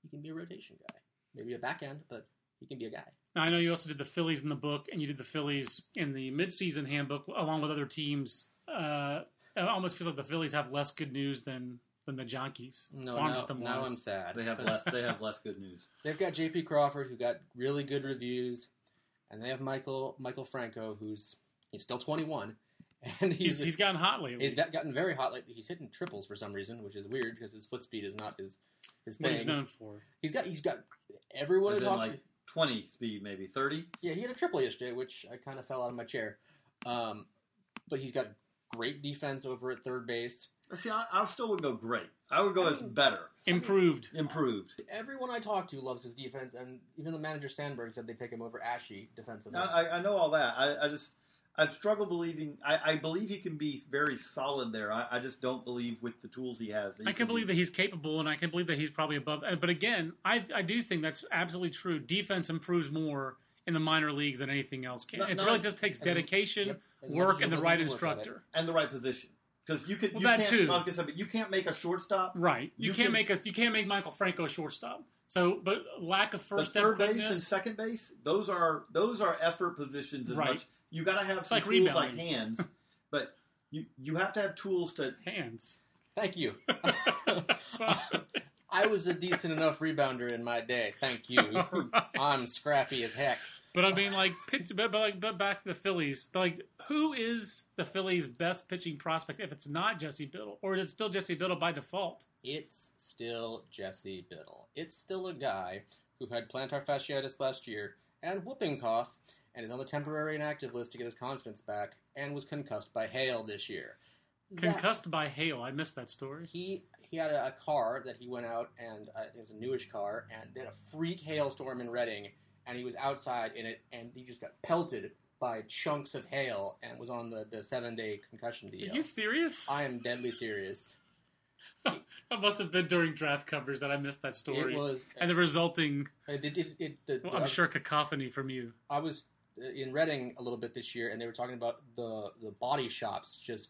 he can be a rotation guy. Maybe a back end, but he can be a guy. Now, I know you also did the Phillies in the book, and you did the Phillies in the midseason handbook along with other teams. Uh, it almost feels like the Phillies have less good news than than the Junkies. No, farm now, system now wise. I'm sad. they have [laughs] less. They have less good news. [laughs] They've got J.P. Crawford, who got really good reviews, and they have Michael Maikel Franco, who's he's still 21, [laughs] and He's he's he's gotten hot lately. he's gotten very hot lately. He's hitting triples for some reason, which is weird because his foot speed is not his his what thing. he's known for. He's got he's got everyone is who in like twenty speed, maybe thirty. Yeah, he had a triple yesterday, which I kind of fell out of my chair. Um, but he's got great defense over at third base. See, I, I still would go great. I would go I as mean- better, Improved. improved. Everyone I talk to loves his defense, and even the manager Sandberg said they take him over Ashy defensively. I, I- I know all that. I, I just I've struggled believing. I, I believe he can be very solid there. I, I just don't believe with the tools he has. that he I can believe that he's capable, and I can believe that he's probably above. uh, But again, I I do think that's absolutely true. Defense improves more in the minor leagues than anything else can. No, it no, really just takes dedication, Yep, as much work, and the right willing to work at it. instructor. and the right position because you could. Well, you that can't, too. I was gonna say, but you can't make a shortstop. Right. You, You can't can- make a you can't make Maikel Franco a shortstop. So, but lack of first third base and second base, those are those are effort positions as Right. much. You got to have some like tools like hands, [laughs] but you you have to have tools to. hands. Thank you. [laughs] I was a decent enough rebounder in my day. Thank you. [laughs] I'm scrappy as heck. But I mean, like, pitch, but, but like, but back to the Phillies. But like, who is the Phillies' best pitching prospect if it's not Jesse Biddle, or is it still Jesse Biddle by default? It's still Jesse Biddle. It's still a guy who had plantar fasciitis last year and whooping cough and is on the temporary inactive list to get his confidence back and was concussed by hail this year. That- Concussed by hail. I missed that story. he he had a, a car that he went out and uh, I think it was a newish car and they had a freak hailstorm in Reading and he was outside in it and he just got pelted by chunks of hail and was on the, the seven day concussion deal. Are you serious? I am deadly serious. [laughs] That must have been during draft covers that I missed that story. It was and the resulting, it, it, it, it, the- well, I'm sure, cacophony from you. I was uh, in Reading a little bit this year, and they were talking about the the body shops just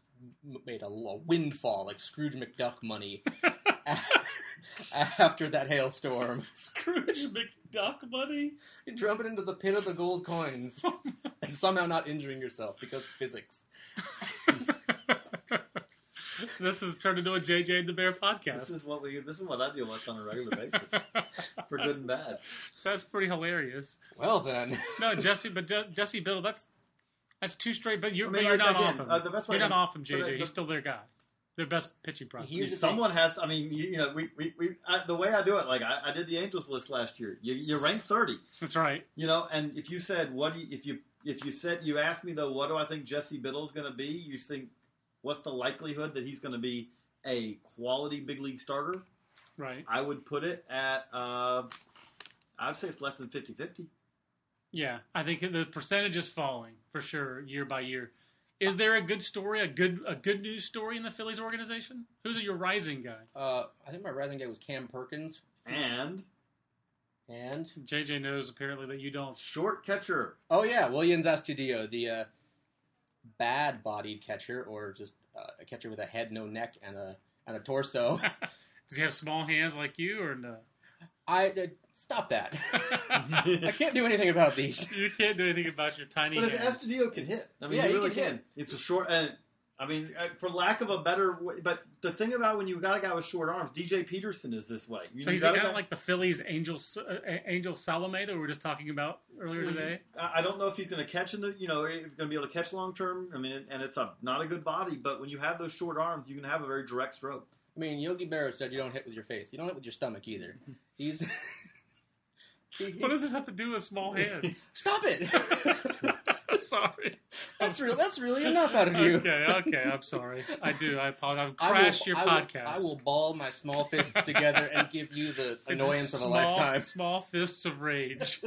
made a, a windfall like Scrooge McDuck money [laughs] [laughs] after that hailstorm. [laughs] Scrooge McDuck money. You're jumping into the pit of the gold coins [laughs] and somehow not injuring yourself because physics. this has turned into a JJ and the Bear podcast. This is what we. This is what I deal with on a regular basis, for good and bad. That's pretty hilarious. Well then, No, Jesse, but Je- Jesse Biddle, that's that's two straight. But you're, I mean, but you're like, not again, off him. uh, the best way you're to- not off him, JJ. the- He's still their guy. Their best pitching prospect. Here's the Someone has. I mean, you, you know, we we, we I, the way I do it. Like I, I did the Angels list last year. You, you rank thirty. That's right. You know, and if you said what do you, if you if you said you asked me though, what do I think Jesse Biddle's going to be? You think what's the likelihood that he's going to be a quality big league starter? Right. I would put it at. Uh, I'd say it's less than 50-50. Yeah, I think the percentage is falling for sure year by year. Is there a good story, a good a good news story in the Phillies organization? Who's your rising guy? uh, I think my rising guy was Cam Perkins, And and JJ knows apparently that you don't. short catcher. oh yeah, Willians Astudillo, the uh, bad-bodied catcher, or just uh, a catcher with a head, no neck, and a and a torso. [laughs] Does he have small hands like you, or no? I uh, stop that. [laughs] I can't do anything about these. you can't do anything about your tiny But hands. Astudillo can hit. I mean, Yeah, he he really can can. It's a short. And I mean, uh, for lack of a better, way, but the thing about when you got a guy with short arms, DJ Peterson is this way. You, So you he's got kind of like the Phillies Angel uh, Angel Salome that we were just talking about earlier Well, today. you- I I don't know if he's going to catch in the, you know, he's going to be able to catch long term. I mean, and it's a not a good body, but when you have those short arms, you can have a very direct stroke. I mean, Yogi Berra said you don't hit with your face. You don't hit with your stomach either. He's. [laughs] he- he- What does this have to do with small hands? [laughs] Stop it! [laughs] sorry. That's real. That's really enough out of you. Okay, okay. I'm sorry. I do. I apologize. I've I will- crashed your I will- podcast. I will ball my small fists together and give you the Into annoyance of a lifetime. Small fists of rage.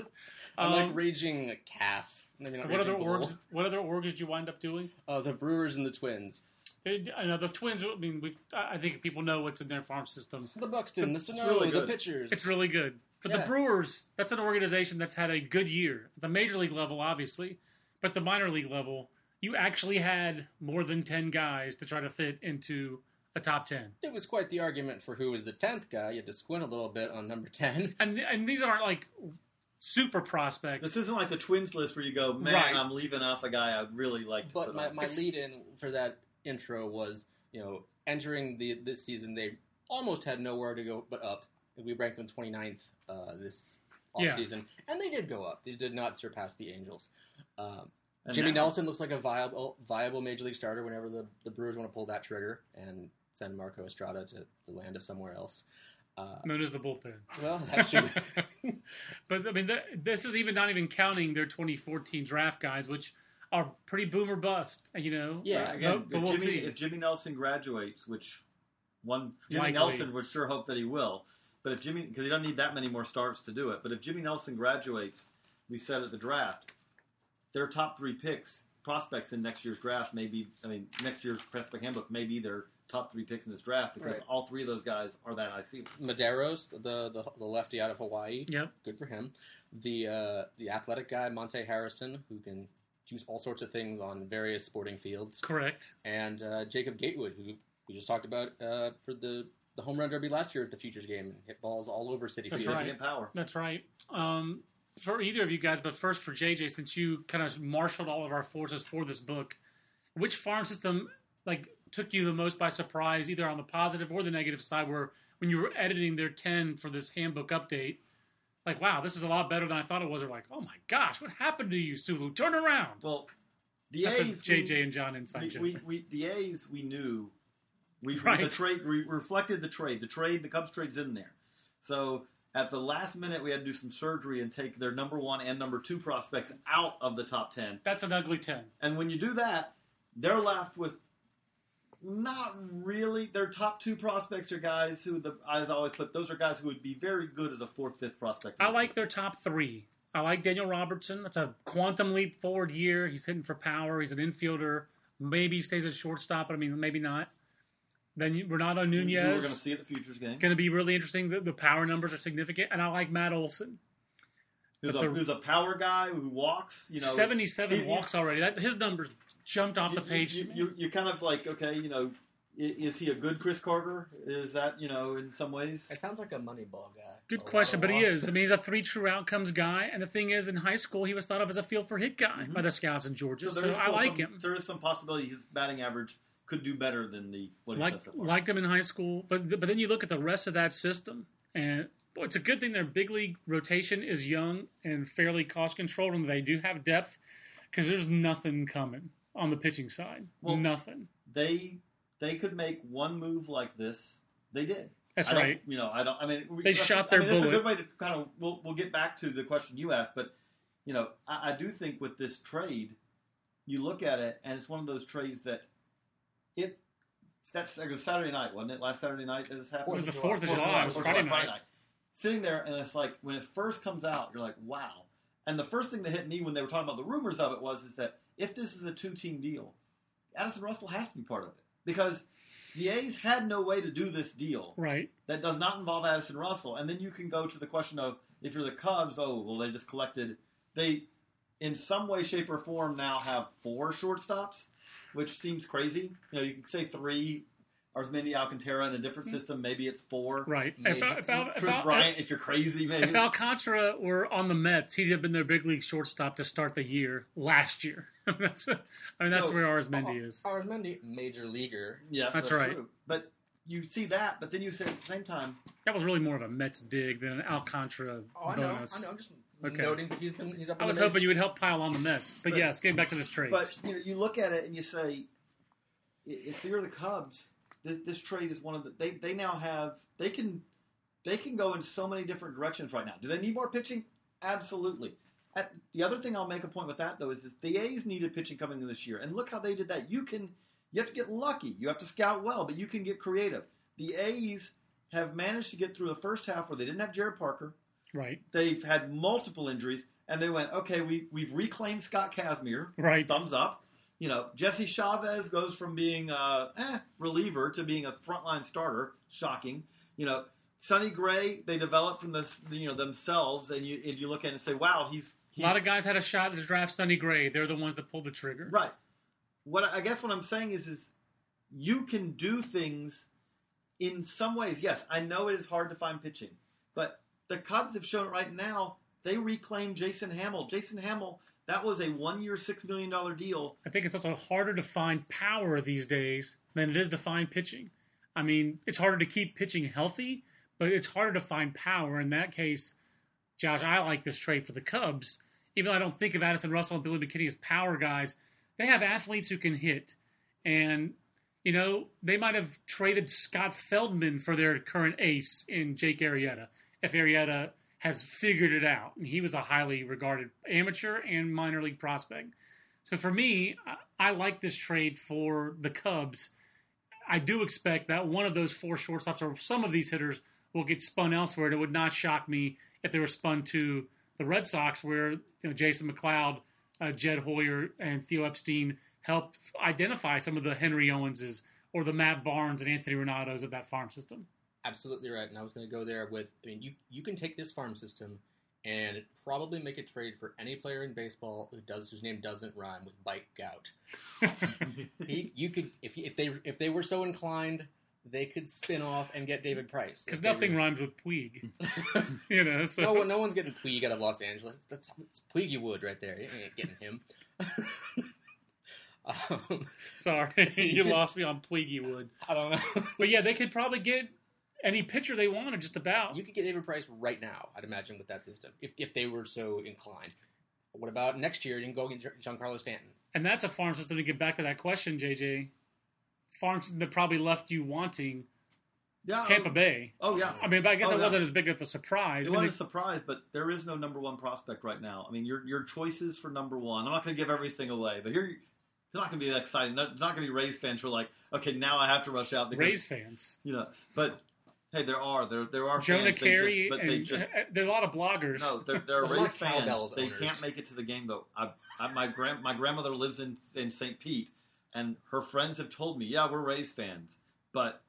I'm Um, like raging a calf. Maybe not what other raging bull. orgs? What other orgs did you wind up doing? Uh, the Brewers and the Twins. They, I know the Twins. I mean, we've. I I think people know what's in their farm system. The Buxton, the It's Sano, really the good. pitchers. It's really good. But the Brewers, that's an organization that's had a good year. At the major league level, obviously, but the minor league level, you actually had more than ten guys to try to fit into a top ten. It was quite the argument for who was the tenth guy. You had to squint a little bit on number ten. And and these aren't like super prospects. This isn't like the Twins list where you go, man, Right. I'm leaving off a guy I really like to But put my, my lead in for that intro was, you know, entering the this season, they almost had nowhere to go but up. We ranked them 29th uh, this Yeah. offseason, and they did go up. They did not surpass the Angels. Um, Jimmy now- Nelson looks like a viable viable major league starter whenever the, the Brewers want to pull that trigger and send Marco Estrada to the land of somewhere else. Uh, known as the bullpen. well, that should. [laughs] but I mean, th- this is even not even counting their 2014 draft guys, which are pretty boomer bust. You know. Yeah, Uh, again, but, but if, we'll Jimmy, see. if Jimmy Nelson graduates, which one Jimmy Likely. Nelson would sure hope that he will, but if Jimmy, because he doesn't need that many more starts to do it, but if Jimmy Nelson graduates, we said at the draft, their top three picks, prospects in next year's draft may be, I mean, next year's prospect handbook may be their top three picks in this draft because Right. all three of those guys are that high ceiling. Medeiros, the, the the lefty out of Hawaii, Yep. good for him. The uh, the athletic guy Monte Harrison, who can do all sorts of things on various sporting fields, Correct. and uh, Jacob Gatewood, who we just talked about uh, for the the home run derby last year at the Futures game and hit balls all over Citi That's Field. right. Power. That's right. Um, for either of you guys, but first for JJ, since you kind of marshaled all of our forces for this book, which farm system like took you the most by surprise, either on the positive or the negative side, where when you were editing their ten for this handbook update, like wow, this is a lot better than I thought it was, or like oh my gosh, what happened to you, Sulu? Turn around. Well, the That's A's, JJ we- and John inside we, joke. we, we, the A's, we knew. We, [laughs] Right. The trade we reflected the trade. The trade, the Cubs trade's in there. So at the last minute, we had to do some surgery and take their number one and number two prospects out of the top ten. That's an ugly ten. And when you do that, they're left with not really their top two prospects are guys who the I always put those are guys who would be very good as a fourth, fifth prospect. I like system. their top three. I like Daniel Robertson. That's a quantum leap forward year. He's hitting for power. He's an infielder. Maybe he stays at shortstop, but I mean, maybe not. Then Renato Who We're going to see at the futures game. going to be really interesting. The, the power numbers are significant, and I like Matt Olson. Who's a, who's a power guy who walks? You know, Seventy-seven he- walks already. That, his numbers jumped off you, the page. You, to me. you, you kind of like, okay, you know, is he a good Chris Carter? Is that, you know, in some ways? It sounds like a Moneyball guy. Good question, but he is. I mean, he's a three true outcomes guy, and the thing is, in high school, he was thought of as a field for hit guy Mhm. by the scouts in Georgia. So, there is I like some, him. There is some possibility his batting average could do better than the what he's like done so liked him in high school, but but then you look at the rest of that system, and boy, it's a good thing their big league rotation is young and fairly cost controlled, and they do have depth because there's nothing coming on the pitching side. Well, nothing. they they could make one move like this. They did. That's I don't- right. You know, I don't. I mean, They shot their I mean, That's a good way to kind of. We'll we'll get back to the question you asked, but you know, I, I do think with this trade, you look at it, and it's one of those trades that it. That's it was Saturday night, wasn't it? Last Saturday night that this happened. It was the Fourth Fourth of of July. July. It was Fourth Friday of July, night. Sitting there, and it's like when it first comes out, you're like, wow. And the first thing that hit me when they were talking about the rumors of it was is that if this is a two team deal, Addison Russell has to be part of it because the A's had no way to do this deal Right. that does not involve Addison Russell. And then you can go to the question of if you're the Cubs, oh well, they just collected they in some way, shape, or form now have four shortstops, which seems crazy. You know, you can say three. Arismendy Alcantara in a different hmm. system, maybe it's four. Right. If, if, if, Chris Al- Bryant, if you're crazy, maybe. if Alcantara were on the Mets, he'd have been their big league shortstop to start the year last year. [laughs] that's, I mean, that's So- where Arismendy uh, is. Arismendy, major leaguer. yes, That's that's, right. True. But you see that, but then you say at the same time, That was really more of a Mets dig than an Alcantara Oh, I know. bonus. I know. I'm just Okay. noting he's been he's up. I was the hoping you would help pile on the Mets. But, But- yes, getting back to this trade. but you know, you look at it and you say, if you're the Cubs, this this trade is one of the they they now have they can they can go in so many different directions right now. Do they need more pitching? Absolutely. At, the other thing I'll make a point with that though is, is the A's needed pitching coming in this year, and look how they did that. You can you have to get lucky, you have to scout well, but you can get creative. The A's have managed to get through the first half where they didn't have Jarrod Parker. right. They've had multiple injuries, and they went, okay, we we've reclaimed Scott Kazmir, Right. thumbs up. You know, Jesse Chavez goes from being a eh, reliever to being a frontline starter. Shocking. You know, Sonny Gray they developed from this, you know, themselves, and you and you look at it and say, wow, he's, A lot of guys had a shot to draft Sonny Gray. They're the ones that pulled the trigger. right. What I guess what I'm saying is, is you can do things in some ways. Yes, I know it is hard to find pitching, but the Cubs have shown it right now. They reclaimed Jason Hammel. Jason Hammel, that was a one-year, six million dollar deal. I think it's also harder to find power these days than it is to find pitching. I mean, it's harder to keep pitching healthy, but it's harder to find power. In that case, Josh, I like this trade for the Cubs. Even though I don't think of Addison Russell and Billy McKinney as power guys, they have athletes who can hit. And, you know, they might have traded Scott Feldman for their current ace in Jake Arrieta if Arrieta has figured it out. And he was a highly regarded amateur and minor league prospect. So for me, I, I like this trade for the Cubs. I do expect that one of those four shortstops or some of these hitters will get spun elsewhere. And it would not shock me if they were spun to the Red Sox, where you know Jason McLeod, uh, Jed Hoyer, and Theo Epstein helped identify some of the Henry Owenses or the Matt Barnes and Anthony Ranaudos of that farm system. Absolutely right. And I was going to go there with. I mean, you you can take this farm system and probably make a trade for any player in baseball who does whose name doesn't rhyme with bike gout. [laughs] He, you could if if they if they were so inclined, they could spin off and get David Price Because nothing rhymes with Puig, [laughs] [laughs] you know. So no, no one's getting Puig out of Los Angeles. That's it's Puigy Wood right there. You ain't getting him. [laughs] um, sorry, you lost me on Puigy Wood. I don't know. But yeah, they could probably get any pitcher they wanted, just about. You could get David Price right now, I'd imagine, with that system, if, if they were so inclined. What about next year? You can go get Gi- Giancarlo Stanton. And that's a farm system to get back to that question, JJ. Farm system that probably left you wanting Yeah, Tampa oh, Bay. Oh yeah, I mean, but I guess Oh, it yeah. wasn't as big of a surprise. It I mean, wasn't a surprise, but there is no number one prospect right now. I mean, your your choices for number one. I'm not going to give everything away, but here, it's not going to be that exciting. It's not going to be Rays fans who are like, okay, now I have to rush out they- because Rays fans, you know. But hey, there are there there are Jonah fans, they Carey, just, but they and just uh, there are a lot of bloggers. no, there, there are A lot of Rays fans. cowbells They owners. can't make it to the game though. I, I, my grand my grandmother lives in in St. Pete, and her friends have told me, yeah, we're Rays fans, but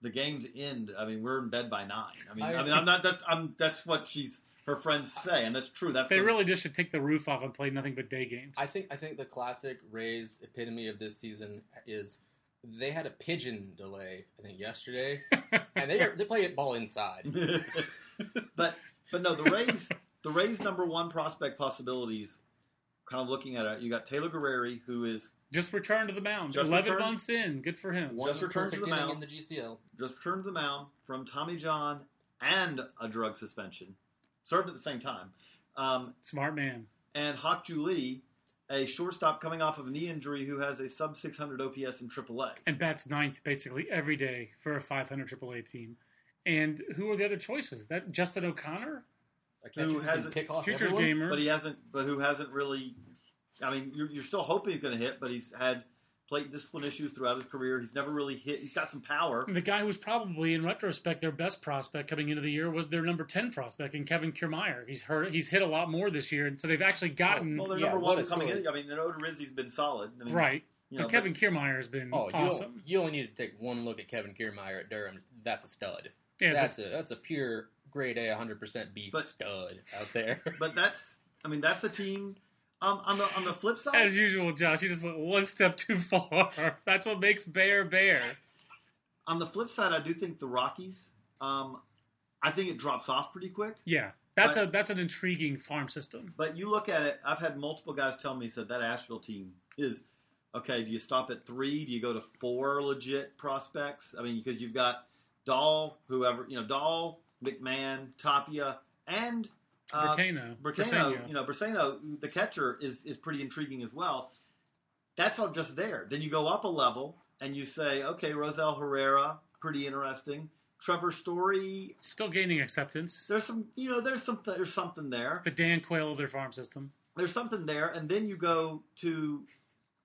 the games end. I mean, we're in bed by nine. I mean, I, I- mean, I'm not. That's I'm. That's what she's. Her friends say, and that's true. That's they the, really just should take the roof off and play nothing but day games. I think I think the classic Rays epitome of this season is they had a pigeon delay. I think yesterday, [laughs] and they they play it ball inside. [laughs] but but no, the Rays the Rays number one prospect possibilities. Kind of looking at it, you got Taylor Guerrieri, who is just returned to the mound. Just Eleven returned. months in, good for him. Just returned to the mound. in the GCL. just returned to the mound from Tommy John and a drug suspension, served at the same time. Um, Smart man. and Hak-Ju Lee, a shortstop coming off of a knee injury who has a sub 600 OPS in AAA. and bats ninth basically every day for a 500 AAA team. And who are the other choices? That Justin O'Connor, A catcher Who can hasn't- pick off futures everyone. gamer. But he hasn't. But who hasn't really? I mean, you're, you're still hoping he's going to hit, but he's had plate discipline issues throughout his career. He's never really hit. He's got some power. the guy who was probably in retrospect their best prospect coming into the year was their number 10 prospect in Kevin Kiermaier. He's hurt. He's hit a lot more this year, and so they've actually oh, gotten Well, they're Yeah, number what one a coming story. in. I mean, Odorizzi's been solid. I mean, right. You know, but Kevin Kiermaier has been Oh, you, awesome. you only need to take one look at Kevin Kiermaier at Durham. That's a stud. Yeah, that's a that's a pure grade A, 100 percent beef But- stud out there. but that's. I mean, that's the team. Um, on the on the flip side, as usual, Josh, you just went one step too far. [laughs] That's what makes Bear Bear. On the flip side, I do think the Rockies. Um, I think it drops off pretty quick. Yeah, that's But- a that's an intriguing farm system. But you look at it. I've had multiple guys tell me said that Asheville team is okay. Do you stop at three? Do you go to four legit prospects? I mean, because you've got Dahl, whoever you know, Dahl, McMahon, Tapia, and uh, Volcano, Bracano, you know, Bracano, the catcher, is is pretty intriguing as well. That's all just there. Then you go up a level and you say, okay, Rosel Herrera, pretty interesting. Trevor Story, still gaining acceptance. there's some, you know, there's some, there's something there. The Dan Quayle of their farm system. There's something there, and then you go to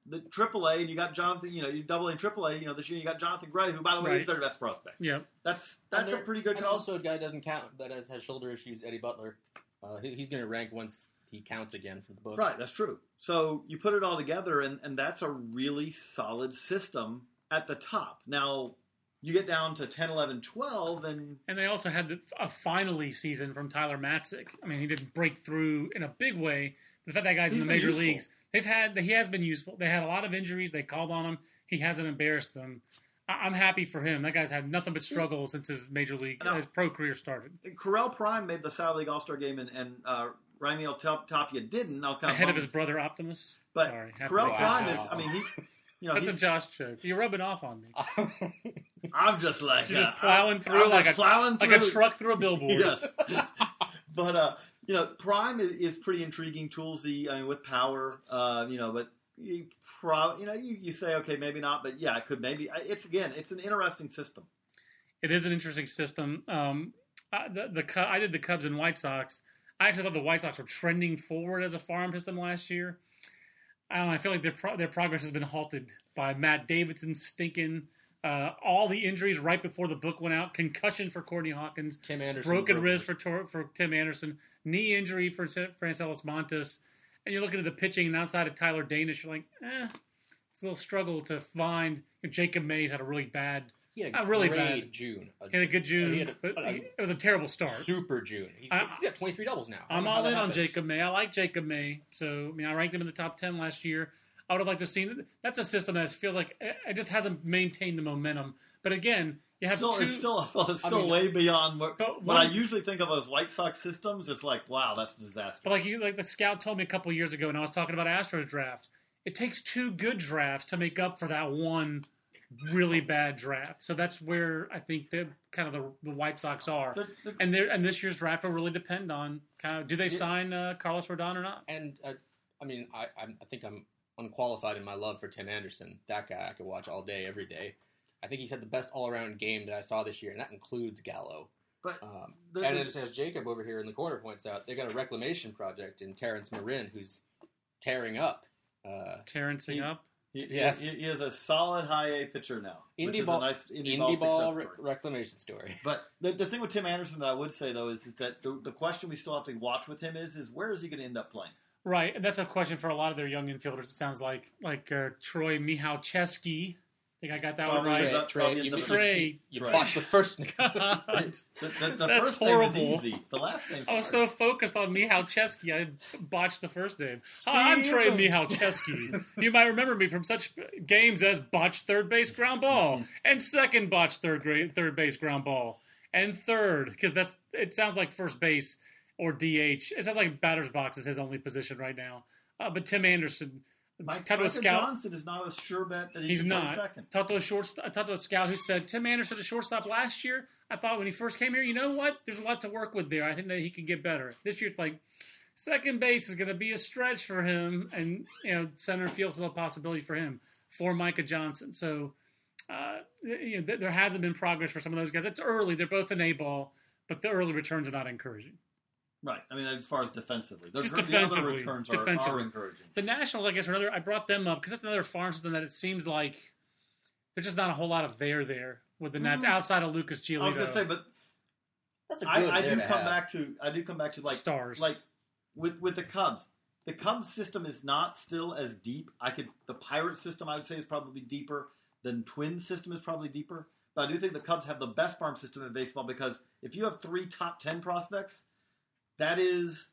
the AAA, and you got Jonathan. You know, you double A and AAA. You know, this year you got Jonathan Gray, who, by the way, Right. is their best prospect. Yeah, That's And that's a pretty good. And comp- also, a guy doesn't count that has, has shoulder issues. Eddie Butler. Uh, he, he's going to rank once he counts again from the book. Right, that's true. So you put it all together, and, and that's a really solid system at the top. Now, you get down to 10, 11, 12, and and they also had the, a finally season from Tyler Matzek. I mean, he didn't break through in a big way. The fact that guy's He's in the major useful. leagues, they've had he has been useful. They had a lot of injuries. They called on him. He hasn't embarrassed them. I, I'm happy for him. That guy's had nothing but struggle since his major league, Now- his pro career started. Correlle Prime made the South League All Star game, and, and uh, Raimel Tapia didn't. I was kind of Ahead of his brother Optimus. But Sorry, have to Corral make Prime that is, joke. I mean, he, you know, That's a Josh joke. You're rubbing off on me. [laughs] I'm just like You're uh, just plowing through I'm like just a plowing like a truck through a billboard. [laughs] Yes. but uh, you know, Prime is, is pretty intriguing, toolsy. I mean, with power, uh, you know, but you, probably you know, you, you say okay, maybe not, but yeah, it could maybe. It's again, it's an interesting system. It is an interesting system. Um, uh, the the I did the Cubs and White Sox. I actually thought the White Sox were trending forward as a farm system last year. I don't know. I feel like their pro- their progress has been halted by Matt Davidson stinking. Uh, all the injuries right before the book went out. Concussion for Courtney Hawkins. Tim Anderson. broken broke wrist for for Tim Anderson, knee injury for Francellis Montas, and you're looking at the pitching and outside of Tyler Danish, you're like, eh, it's a little struggle to find. Jacob Mays had a really bad, He had a really bad. June. A he had a good June, He had a- but a- he- it was a terrible start. super June. He's, I- he's got 23 doubles now. I'm know all in on. Jacob May. I like Jacob May, so I mean, I ranked him in the top ten last year. I would have liked to have seen. That's a system that feels like it it just hasn't maintained the momentum. But again, you have Still, two. it's still, [laughs] it's I mean, way beyond what, But what I usually think of as White Sox systems. It's like, wow, that's a disaster. But like you, like the scout told me a couple years ago, when I was talking about Astros draft, it takes two good drafts to make up for that one really bad draft. So that's where I think the kind of the, the White Sox are, The- the- and they and this year's draft will really depend on kind of do they Yeah. sign uh, Carlos Rodon or not? And uh, I mean, I, I think I'm unqualified in my love for Tim Anderson. That guy I could watch all day, every day. I think he's had the best all-around game that I saw this year, and that includes Gallo. But Um, the- and the- as, as Jacob over here in the corner points out, they got a reclamation project in Terrence Marin who's tearing up. Uh, Terrencing He- up. he, Yes. he, he is a solid high A pitcher now, which Indie is ball- a nice indie, indie ball, ball success re- story. reclamation story. [laughs] But the, the thing with Tim Anderson that I would say though is, is that the, the question we still have to watch with him is is where is he going to end up playing? Right, and that's a question for a lot of their young infielders. It sounds like like uh, Troy Michalczewski. I think I got that one right. is up- probably Trey, ends you, Trey. you Trey. botched the first [laughs] name. The, the, the That's first horrible. name is easy. The last name's I was hard. so focused on Michalczewski, I botched the first name. Hi, I'm Trey Steven. Michalczewski. you might remember me from such games as botched third base ground ball and second botched third grade, third base ground ball and third because that's it sounds like first base or DH. It sounds like batter's box is his only position right now. Uh, but Tim Anderson, Mike, talked to Micah scout. Johnson is not a sure bet that he He's not. second. Talked to a short. I talked to a scout who said Tim Anderson, said a shortstop last year. I thought when he first came here, you know what? There's a lot to work with there. I think that he can get better. This year, it's like second base is going to be a stretch for him, and you know center field's a possibility for him for Micah Johnson. So uh, you know th- there hasn't been progress for some of those guys. It's early. They're both in A ball, but the early returns are not encouraging. Right. I mean, as far as defensively, the, Just the defensively. other returns are, Defensively. are encouraging. The Nationals, I guess, are another. I brought them up because that's another farm system that it seems like there's just not a whole lot of there there with the Nats Mm. outside of Lucas Giolito. I was going to say, but That's a I, good I there do to come have. back to I do come back to like stars. like with with the Cubs. The Cubs system is not still as deep. I could the Pirate system I would say is probably deeper. The Twins system is probably deeper. But I do think the Cubs have the best farm system in baseball because if you have three top ten prospects, that is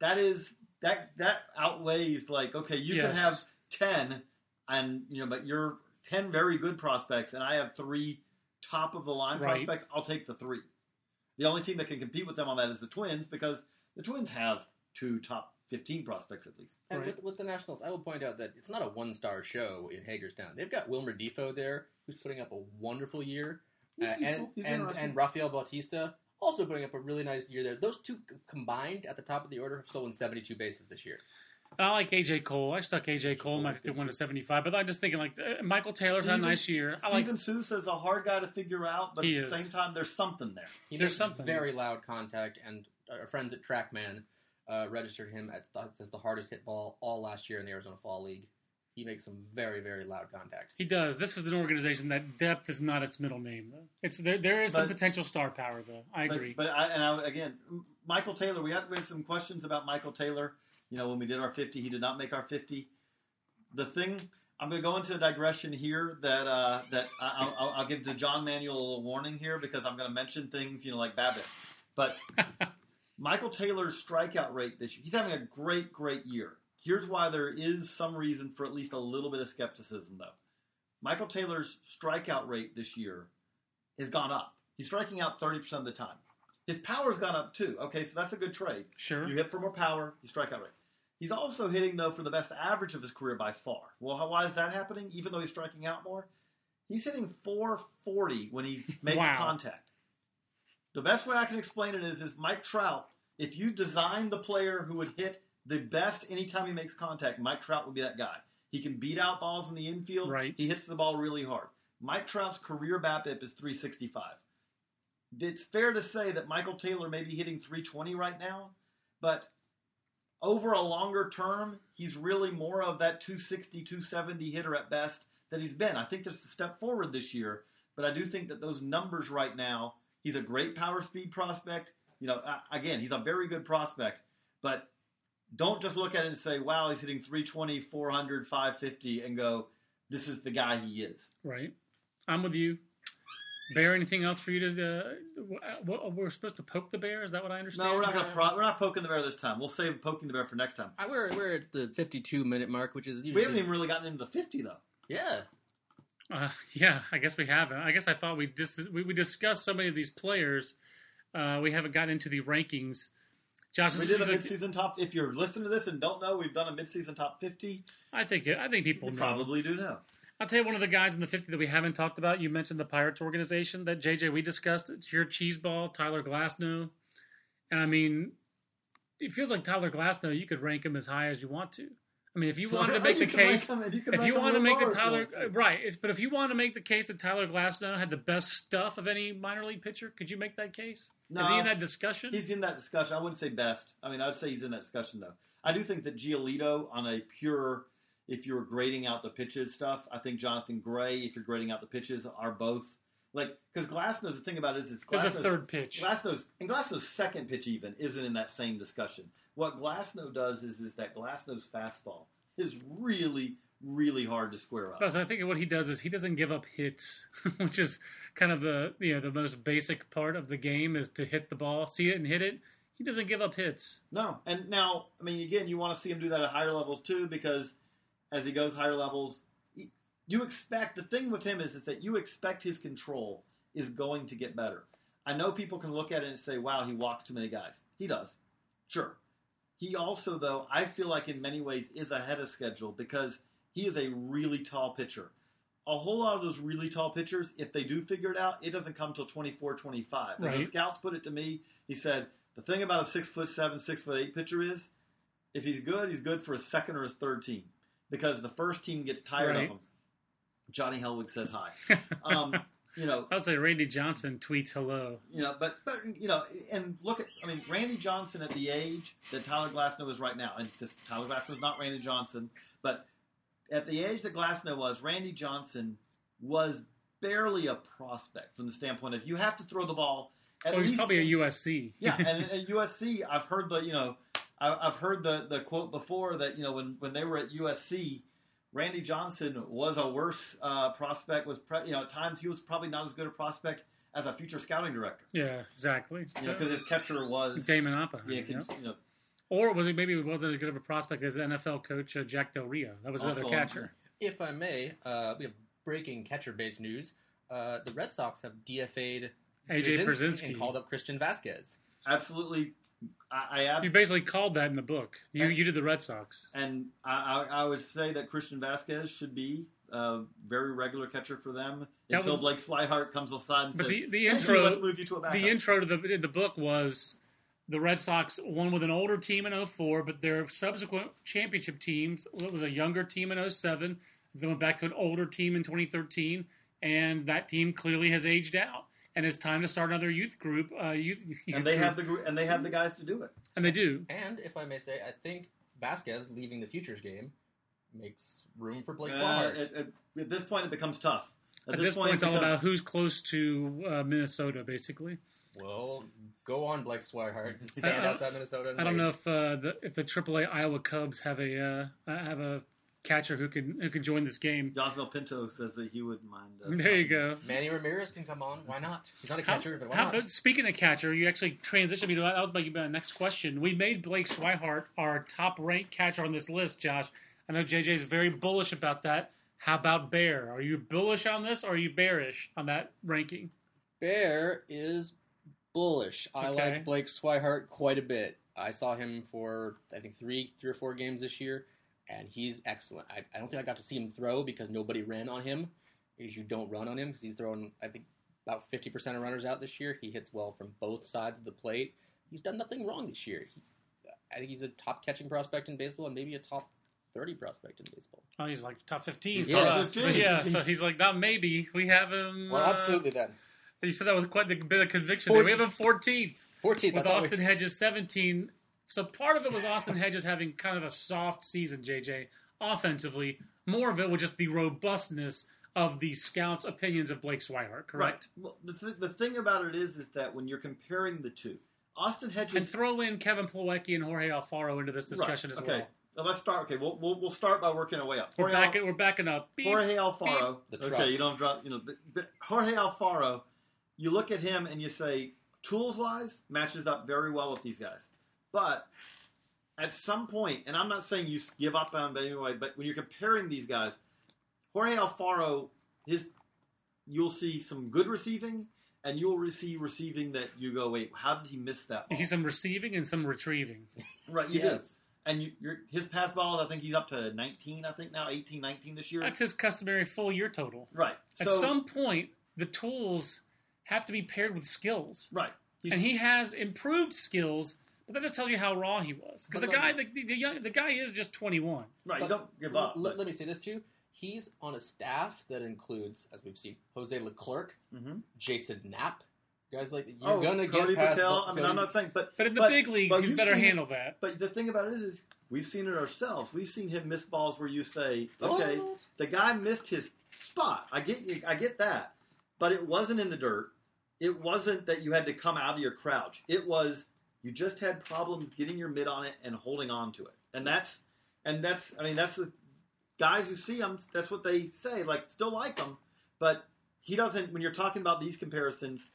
that is that that outweighs like okay you can have ten and you know but you're ten very good prospects and I have three top of the line Right. prospects, I'll take the three. The only team that can compete with them on that is the Twins because the Twins have two top 15 prospects at least. And Right. with, with the Nationals, I will point out that it's not a one star show in Hagerstown. They've got Wilmer Difo there, who's putting up a wonderful year, He's uh, and. He's and, and Rafael Bautista also putting up a really nice year there. Those two combined at the top of the order have stolen 72 bases this year. I like AJ Cole. I stuck AJ Cole in my 51 to 75, but I'm just thinking like uh, Michael Taylor's had a nice year. I like Steven Souza is a hard guy to figure out, but He at the is. same time, there's something there. He There's makes something. very loud contact, and our friends at TrackMan uh, registered him as the, as the hardest hit ball all last year in the Arizona Fall League. He makes some very very loud contact. he does. This is an organization that depth is not its middle name though. It's there. There is some potential star power though. I But- agree. But, I, and I, again, Michael Taylor, we had, we had some questions about Michael Taylor. You know, when we did our 50, he did not make our 50. The thing, I'm going to go into a digression here that uh, that I, I'll, I'll give to John Manuel a little warning here because I'm going to mention things, you know, like BABIP. But [laughs] Michael Taylor's strikeout rate this year, he's having a great, great year. Here's why there is some reason for at least a little bit of skepticism, though. Michael Taylor's strikeout rate this year has gone up. He's striking out 30% of the time. His power's gone up too. Okay, so that's a good trade. sure. You hit for more power, you strike out rate. He's also hitting though for the best average of his career by far. Well, how, why is that happening? Even though he's striking out more, he's hitting 440 when he [laughs] makes Wow. contact. The best way I can explain it is, is Mike Trout. If you design the player who would hit the best anytime he makes contact, Mike Trout will be that guy. He can beat out balls in the infield. Right. He hits the ball really hard. Mike Trout's career BABIP is 365. It's fair to say that Michael Taylor may be hitting 320 right now, but over a longer term, he's really more of that 260, 270 hitter at best that he's been. I think there's a step forward this year, but I do think that those numbers right now, he's a great power speed prospect. You know, again, he's a very good prospect, but don't just look at it and say, wow, he's hitting 320, 400, 550, and go, this is the guy he is. Right. I'm with you. Bear, anything else for you to? Uh, what, we're supposed to poke the bear. Is that what I understand? No, we're not gonna pro- we're not poking the bear this time. We'll save poking the bear for next time. I, we're we're at the 52 minute mark, which is usually We haven't even really gotten into the 50 though. yeah. Uh, yeah, I guess we haven't. I guess I thought we dis- we, we discussed so many of these players. Uh, we haven't gotten into the rankings. Josh, We did a mid-season top. If you're listening to this and don't know, we've done a mid-season top 50. I think I think people probably do know. I'll tell you one of the guys in the 50 that we haven't talked about. You mentioned the Pirates organization that JJ we discussed. It's your cheeseball, Tyler Glasnow. And I mean, it feels like Tyler Glasnow, you could rank him as high as you want to. I mean, if you wanted to make the case, him and you can if you want to make the Tyler, if you want to. right, it's, but if you want to make the case that Tyler Glasnow had the best stuff of any minor league pitcher, could you make that case? No, Is he in that discussion? He's in that discussion. I wouldn't say best. I mean, I'd say he's in that discussion though. I do think that Giolito on a pure, if you're grading out the pitches stuff, I think Jonathan Gray, if you're grading out the pitches, are both like because Glasnow's the thing about it is, is There's a third pitch. Glasnow's and Glasnow's second pitch even isn't in that same discussion. What Glasnow does is is that Glasnow's fastball is really really hard to square up. Plus, I think what he does is he doesn't give up hits, [laughs] which is kind of the you know the most basic part of the game is to hit the ball, see it and hit it. He doesn't give up hits. No, and now I mean again, you want to see him do that at higher levels too because as he goes higher levels, you expect the thing with him is is that you expect his control is going to get better. I know people can look at it and say, "Wow, he walks too many guys." He does, sure. He also, though, I feel like in many ways is ahead of schedule because he is a really tall pitcher. A whole lot of those really tall pitchers, if they do figure it out, it doesn't come till 24, 25. As the scouts put it to me, he said, the thing about a six foot seven, six foot eight pitcher is, if he's good, he's good for his second or his third team because the first team gets tired Right. of him. Johnny Hellweg says hi. [laughs] Um, you know, I'll say Randy Johnson tweets hello. you know, but but you know, and look at I mean, Randy Johnson at the age that Tyler Glasnow is right now, and this, Tyler Glasnow is not Randy Johnson, but at the age that Glasnow was, Randy Johnson was barely a prospect from the standpoint of you have to throw the ball. At Oh, he's least probably a USC. yeah, [laughs] and at USC, I've heard the you know, I, I've heard the the quote before that you know when when they were at USC, Randy Johnson was a worse uh, prospect. Was pre- you know at times he was probably not as good a prospect as a future scouting director. Yeah, exactly. You know because his catcher was Damon Oppenheimer. yeah, you know? you know Or was he maybe he wasn't as good of a prospect as NFL coach uh, Jack Del Rio? That was another catcher. If I may, uh, we have breaking catcher based news. uh, the Red Sox have DFA'd AJ Pierzynski Pierzynski. and called up Christian Vazquez. Absolutely, I, I You basically called that in the book. You you did the Red Sox. and I, I, I would say that Christian Vazquez should be a very regular catcher for them That until was- Blake Swihart comes aside and But says, the- the "Hey, intro- let's move you to a backup." The intro to the the book was the Red Sox won with an older team in 04, but their subsequent championship teams it was a younger team in 07. Then went back to an older team in 2013, and that team clearly has aged out. And it's time to start another youth group. Uh, youth, [laughs] and they have the gr- and they have the guys to do it. and they do. And if I may say, I think Vazquez leaving the futures game makes room for Blake Uh, Swihart. at, at, at this point, it becomes tough. At, this point, it's all becomes- about who's close to uh, Minnesota, basically. well, go on, Blake Swihart. Stand outside Minnesota. I don't wait. know if uh, the if the AAA Iowa Cubs have a uh, have a catcher who can who can join this game. Josmil Pinto says that he wouldn't mind. Uh, There you go. Manny Ramirez can come on. Why not? He's not a How- catcher, but why how- not? speaking of catcher, you actually transitioned me to that. was my my next question. We made Blake Swihart our top ranked catcher on this list, Josh. I know JJ is very bullish about that. How about Bear? Are you bullish on this, or are you bearish on that ranking? Bear is bullish. I Okay. like Blake Swihart quite a bit. I saw him for I think three, three or four games this year, and he's excellent. I, I don't think I got to see him throw because nobody ran on him. Because you don't run on him because he's throwing I think about fifty percent of runners out this year. He hits well from both sides of the plate. He's done nothing wrong this year. He's I think he's a top catching prospect in baseball and maybe a top thirty prospect in baseball. Oh, he's like top fifteen He's for top us. 15. Yeah, so he's like not maybe. We have him. Well, uh, absolutely then. You said that was quite a bit of conviction. There. We have him fourteenth. Fourteenth. with Austin Hedges 17. So part of it was Austin Hedges having kind of a soft season, JJ, offensively. More of it was just the robustness of the scouts' opinions of Blake Swihart, correct? Right. Well, the, th- the thing about it is, is that when you're comparing the two, Austin Hedges. And throw in Kevin Plawecki and Jorge Alfaro into this discussion right, as okay. well. Now let's start. Okay, we'll, we'll, we'll start by working our way up. We're, Jorge back, Al- we're backing up. Beep. Jorge Alfaro. The. Okay, you don't drop. You know, but, but Jorge Alfaro. You look at him and you say, tools wise, matches up very well with these guys. But at some point, and I'm not saying you give up on them anyway, but when you're comparing these guys, Jorge Alfaro, his, you'll see some good receiving, and you'll see receiving that you go, wait, how did he miss that? You Ball? see some receiving and some retrieving. [laughs] right, you do. yes. And you, you're, his pass balls, I think he's up to 19. I think now 18, 19 this year. That's his customary full year total. right. At So some point, the tools have to be paired with skills. right. He's, and he has improved skills, but that just tells you how raw he was. Because the But guy, let the, the young, the guy is just twenty one. right. But you don't give up. Let, but- let me say this to you. He's on a staff that includes, as we've seen, Jose Leclerc, Mhm. Jason Knapp. Guys like you're Oh, gonna Cody get past. Patel. I mean, I'm not saying, but But in the But- big leagues, he's you've better seen- handle that. but the thing about it is, is we've seen it ourselves. We've seen him miss balls where you say, okay, What? the guy missed his spot. I get you. I get that, but it wasn't in the dirt. It wasn't that you had to come out of your crouch. It was you just had problems getting your mid on it and holding on to it, and that's and that's. I mean, that's the guys who see him. That's what they say. Like, still like him, but he doesn't. When you're talking about these comparisons,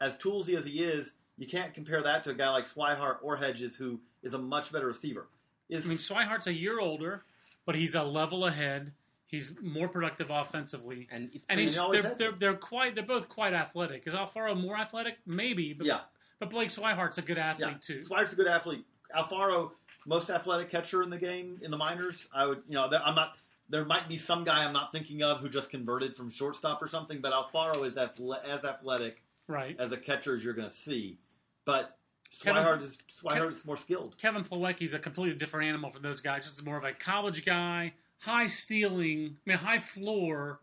as toolsy as he is, you can't compare that to a guy like Swihart or Hedges, who is a much better receiver. Is I mean, Swihart's a year older, but he's a level ahead. He's more productive offensively, and it's and he's they're, they're, they're quite they're both quite athletic. Is Alfaro more athletic? Maybe, but yeah, but Blake Swihart's a good athlete yeah. too. Swihart's a good athlete. Alfaro, most athletic catcher in the game in the minors. I would, you know, there- I'm not. There might be some guy I'm not thinking of who just converted from shortstop or something, but Alfaro is athle- as athletic Right. as a catcher as you're going to see. But Kevin- Swihart is Swihart is more skilled. Kevin Plawecki's a completely different animal from those guys. This is more of a college guy, high ceiling, I mean, high floor,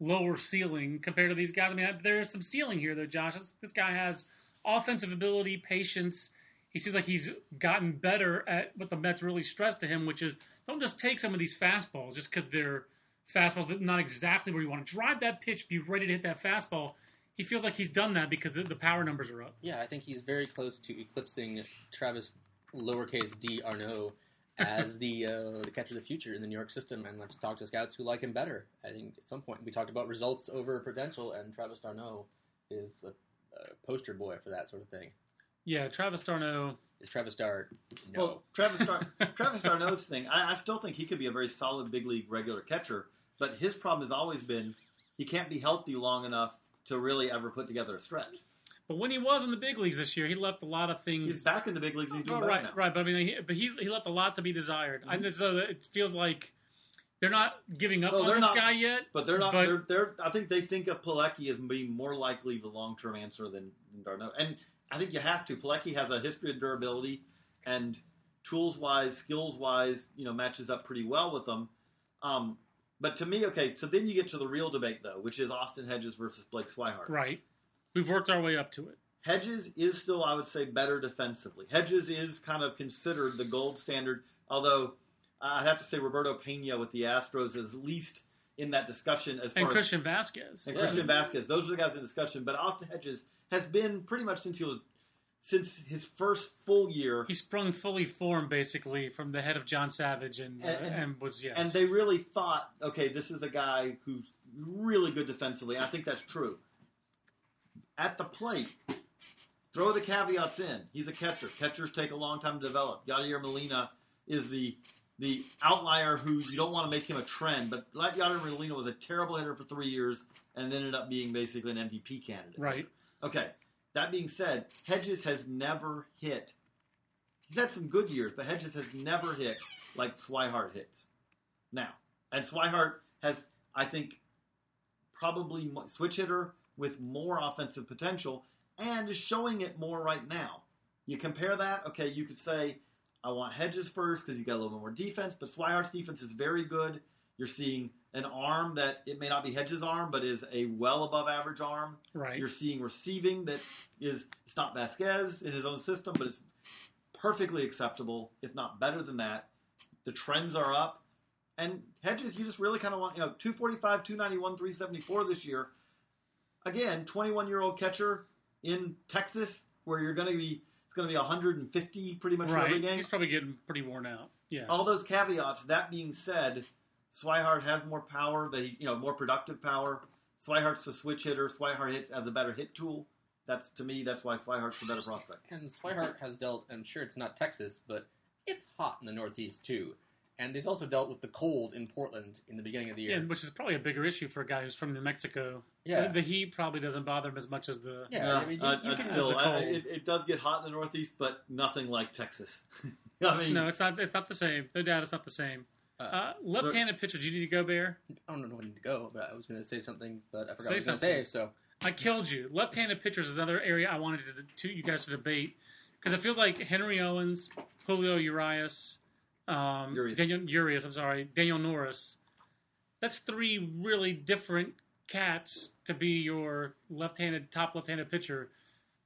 lower ceiling compared to these guys. I mean, there is some ceiling here, though, Josh. This, this guy has offensive ability, patience. He seems like he's gotten better at what the Mets really stress to him, which is don't just take some of these fastballs just because they're fastballs that not exactly where you want to drive that pitch, be ready to hit that fastball. He feels like he's done that because the, the power numbers are up. yeah, I think he's very close to eclipsing Travis lowercase d Arnaud as the uh, the catcher of the future in the New York system. And let's talk to scouts who like him better. I think at some point we talked about results over potential, and Travis d'Arnaud is a, a poster boy for that sort of thing. Yeah, Travis d'Arnaud. Is Travis Dar? No. Well, Travis Dar- [laughs] Travis d'Arnaud's thing, I, I still think he could be a very solid big league regular catcher. But his problem has always been he can't be healthy long enough to really ever put together a stretch. But when he was in the big leagues this year, he left a lot of things. He's back in the big leagues. He's doing Oh, better right, now. right. But I mean, he, but he he left a lot to be desired. Mhm. And so it feels like they're not giving up No, on this not. guy yet. But they're not. But- they're, they're. I think they think of Plawecki as being more likely the long term answer than, than d'Arnaud. And I think you have to. Plawecki has a history of durability, and tools wise, skills wise, you know, matches up pretty well with them. Um, but to me, okay. So then you get to the real debate though, which is Austin Hedges versus Blake Swihart. Right. We've worked our way up to it. Hedges is still, I would say, better defensively. Hedges is kind of considered the gold standard, although Uh, I'd have to say Roberto Pena with the Astros is least in that discussion as And far as Christian Vazquez. and Yeah. Christian Vazquez. Those are the guys in discussion. But Austin Hedges has been pretty much since he was since his first full year, He sprung fully formed basically from the head of John Savage and And- and, and- was yes. and they really thought, okay, this is a guy who's really good defensively. And I think that's true. At the plate, throw the caveats in. He's a catcher. Catchers take a long time to develop. Yadier Molina is the the outlier who you don't want to make him a trend, but Yadier Molina was a terrible hitter for three years and ended up being basically an MVP candidate. right. Okay. That being said, Hedges has never hit. He's had some good years, but Hedges has never hit like Swihart hits. Now, and Swihart has, I think, probably switch hitter with more offensive potential and is showing it more right now. You compare that, okay, you could say, I want Hedges first because he's got a little bit more defense, but Swihart's defense is very good. You're seeing an arm that it may not be Hedges' arm, but is a well above average arm. Right. You're seeing receiving that is it's not Vazquez in his own system, but it's perfectly acceptable, if not better than that. The trends are up. And Hedges, you just really kind of want, you know, 245, 291, 374 this year. Again, 21 year old catcher in Texas, where you're going to be, it's going to be 150 pretty much for every right. game. He's probably getting pretty worn out. Yeah. All those caveats. That being said, Swihart has more power. That he, you know, more productive power. Swihart's a switch hitter. Swihart hits has a better hit tool. That's to me. That's why Swihart's the better prospect. And Swihart has dealt, I'm sure it's not Texas, but it's hot in the Northeast too. And he's also dealt with the cold in Portland in the beginning of the year. Yeah, which is probably a bigger issue for a guy who's from New Mexico. Yeah. The, the heat probably doesn't bother him as much as the. Yeah, I mean, you- uh, you uh, can- still, As the I- it, it does get hot in the Northeast, but nothing like Texas. [laughs] I mean, No, it's not. It's not the same. No doubt, it's not the same. Uh, Uh, left-handed pitcher. Do you need to go, Bear? I don't know when to go, but I was going to say something, but I forgot Say what I was going to say. So I killed you. Left-handed pitchers is another area I wanted to, to you guys to debate because it feels like Henry Owens, Julio Urias, um, Urias. Daniel Urias. I'm sorry, Daniel Norris. That's three really different cats to be your left-handed top left-handed pitcher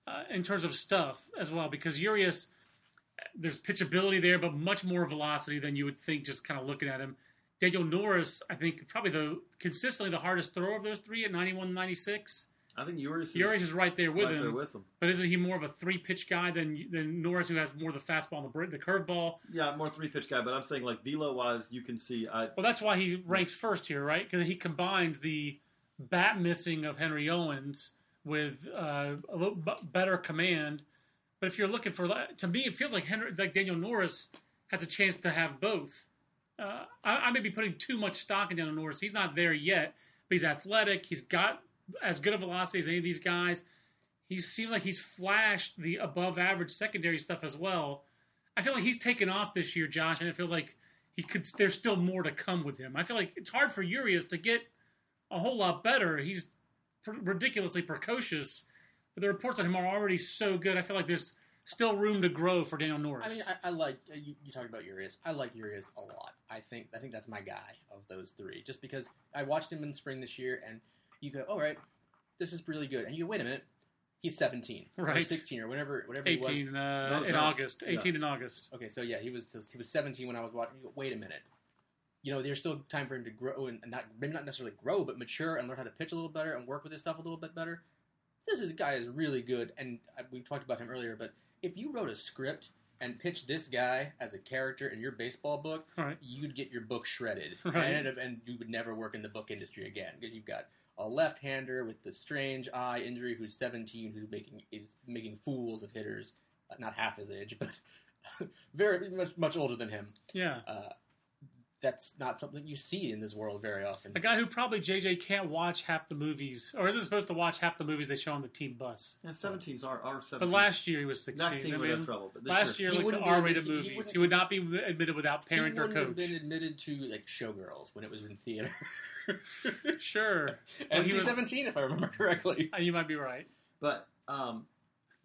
uh, in terms of stuff as well. Because Urias, there's pitchability there, but much more velocity than you would think just kind of looking at him. Daniel Norris, I think, probably the consistently the hardest thrower of those three at 91, 96. I think Urias is Urias is right there with right him, there with him. but isn't he more of a three pitch guy than than Norris, who has more of the fastball and the the curveball? Yeah, more three pitch guy, but I'm saying like velo wise, you can see. I, Well, that's why he ranks first here, right? Because he combines the bat missing of Henry Owens with uh, a little b- better command. But if you're looking for, to me, it feels like Henry, like Daniel Norris has a chance to have both. Uh, I, I may be putting too much stock in Daniel Norris. He's not there yet, but he's athletic. He's got as good a velocity as any of these guys. He seems like he's flashed the above average secondary stuff as well. I feel like he's taken off this year, Josh, and it feels like he could. There's still more to come with him. I feel like it's hard for Urias to get a whole lot better. He's pr- ridiculously precocious, but the reports on him are already so good. I feel like there's still room to grow for Daniel Norris. I mean, I, I like uh, you, you talked about Urias. I like Urias a lot. I think I think that's my guy of those three. Just because I watched him in spring this year, and you go, all right, this is really good, and you go, wait a minute, he's 17 or Right. 16 or whatever whatever he was. 18 uh, Those in guys. August. 18 in August. Okay, so yeah, he was he was 17 when I was watching. You go, wait a minute, you know, there's still time for him to grow and and not maybe not necessarily grow, but mature and learn how to pitch a little better and work with his stuff a little bit better. This is guy is really good, and we talked about him earlier. But if you wrote a script and pitched this guy as a character in your baseball book, All right. you'd get your book shredded, Right. and, and you would never work in the book industry again because you've got a left-hander with the strange eye injury who's 17, who's making is making fools of hitters, uh, not half his age, [laughs] but very much much older than him. Yeah. Uh, that's not something you see in this world very often. A guy who probably JJ can't watch half the movies, or isn't supposed to watch half the movies they show on the team bus. Yeah, 17s are, are 17. But last year he was 16. Next team I would have trouble. But this last year, He like the wouldn't R-rated admitted- he movies, wouldn't- he would not be admitted without parent he or wouldn't have coach. been admitted to like showgirls when it was in theater. [laughs] [laughs] Sure, Well, he was- seventeen, if I remember [laughs] correctly. Uh, you might be right. But um,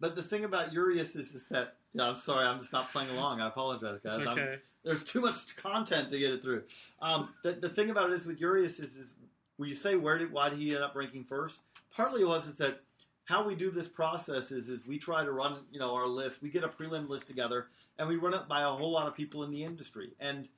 but the thing about Urias is, is that yeah, I'm sorry, I'm just not playing along. I apologize, guys. Okay. there's too much content to get it through. Um, the, the thing about it is with Urias is, is when you say where did why did he end up ranking first? Partly it was is that how we do this process is is we try to run you know our list. We get a prelim list together and we run it by a whole lot of people in the industry. And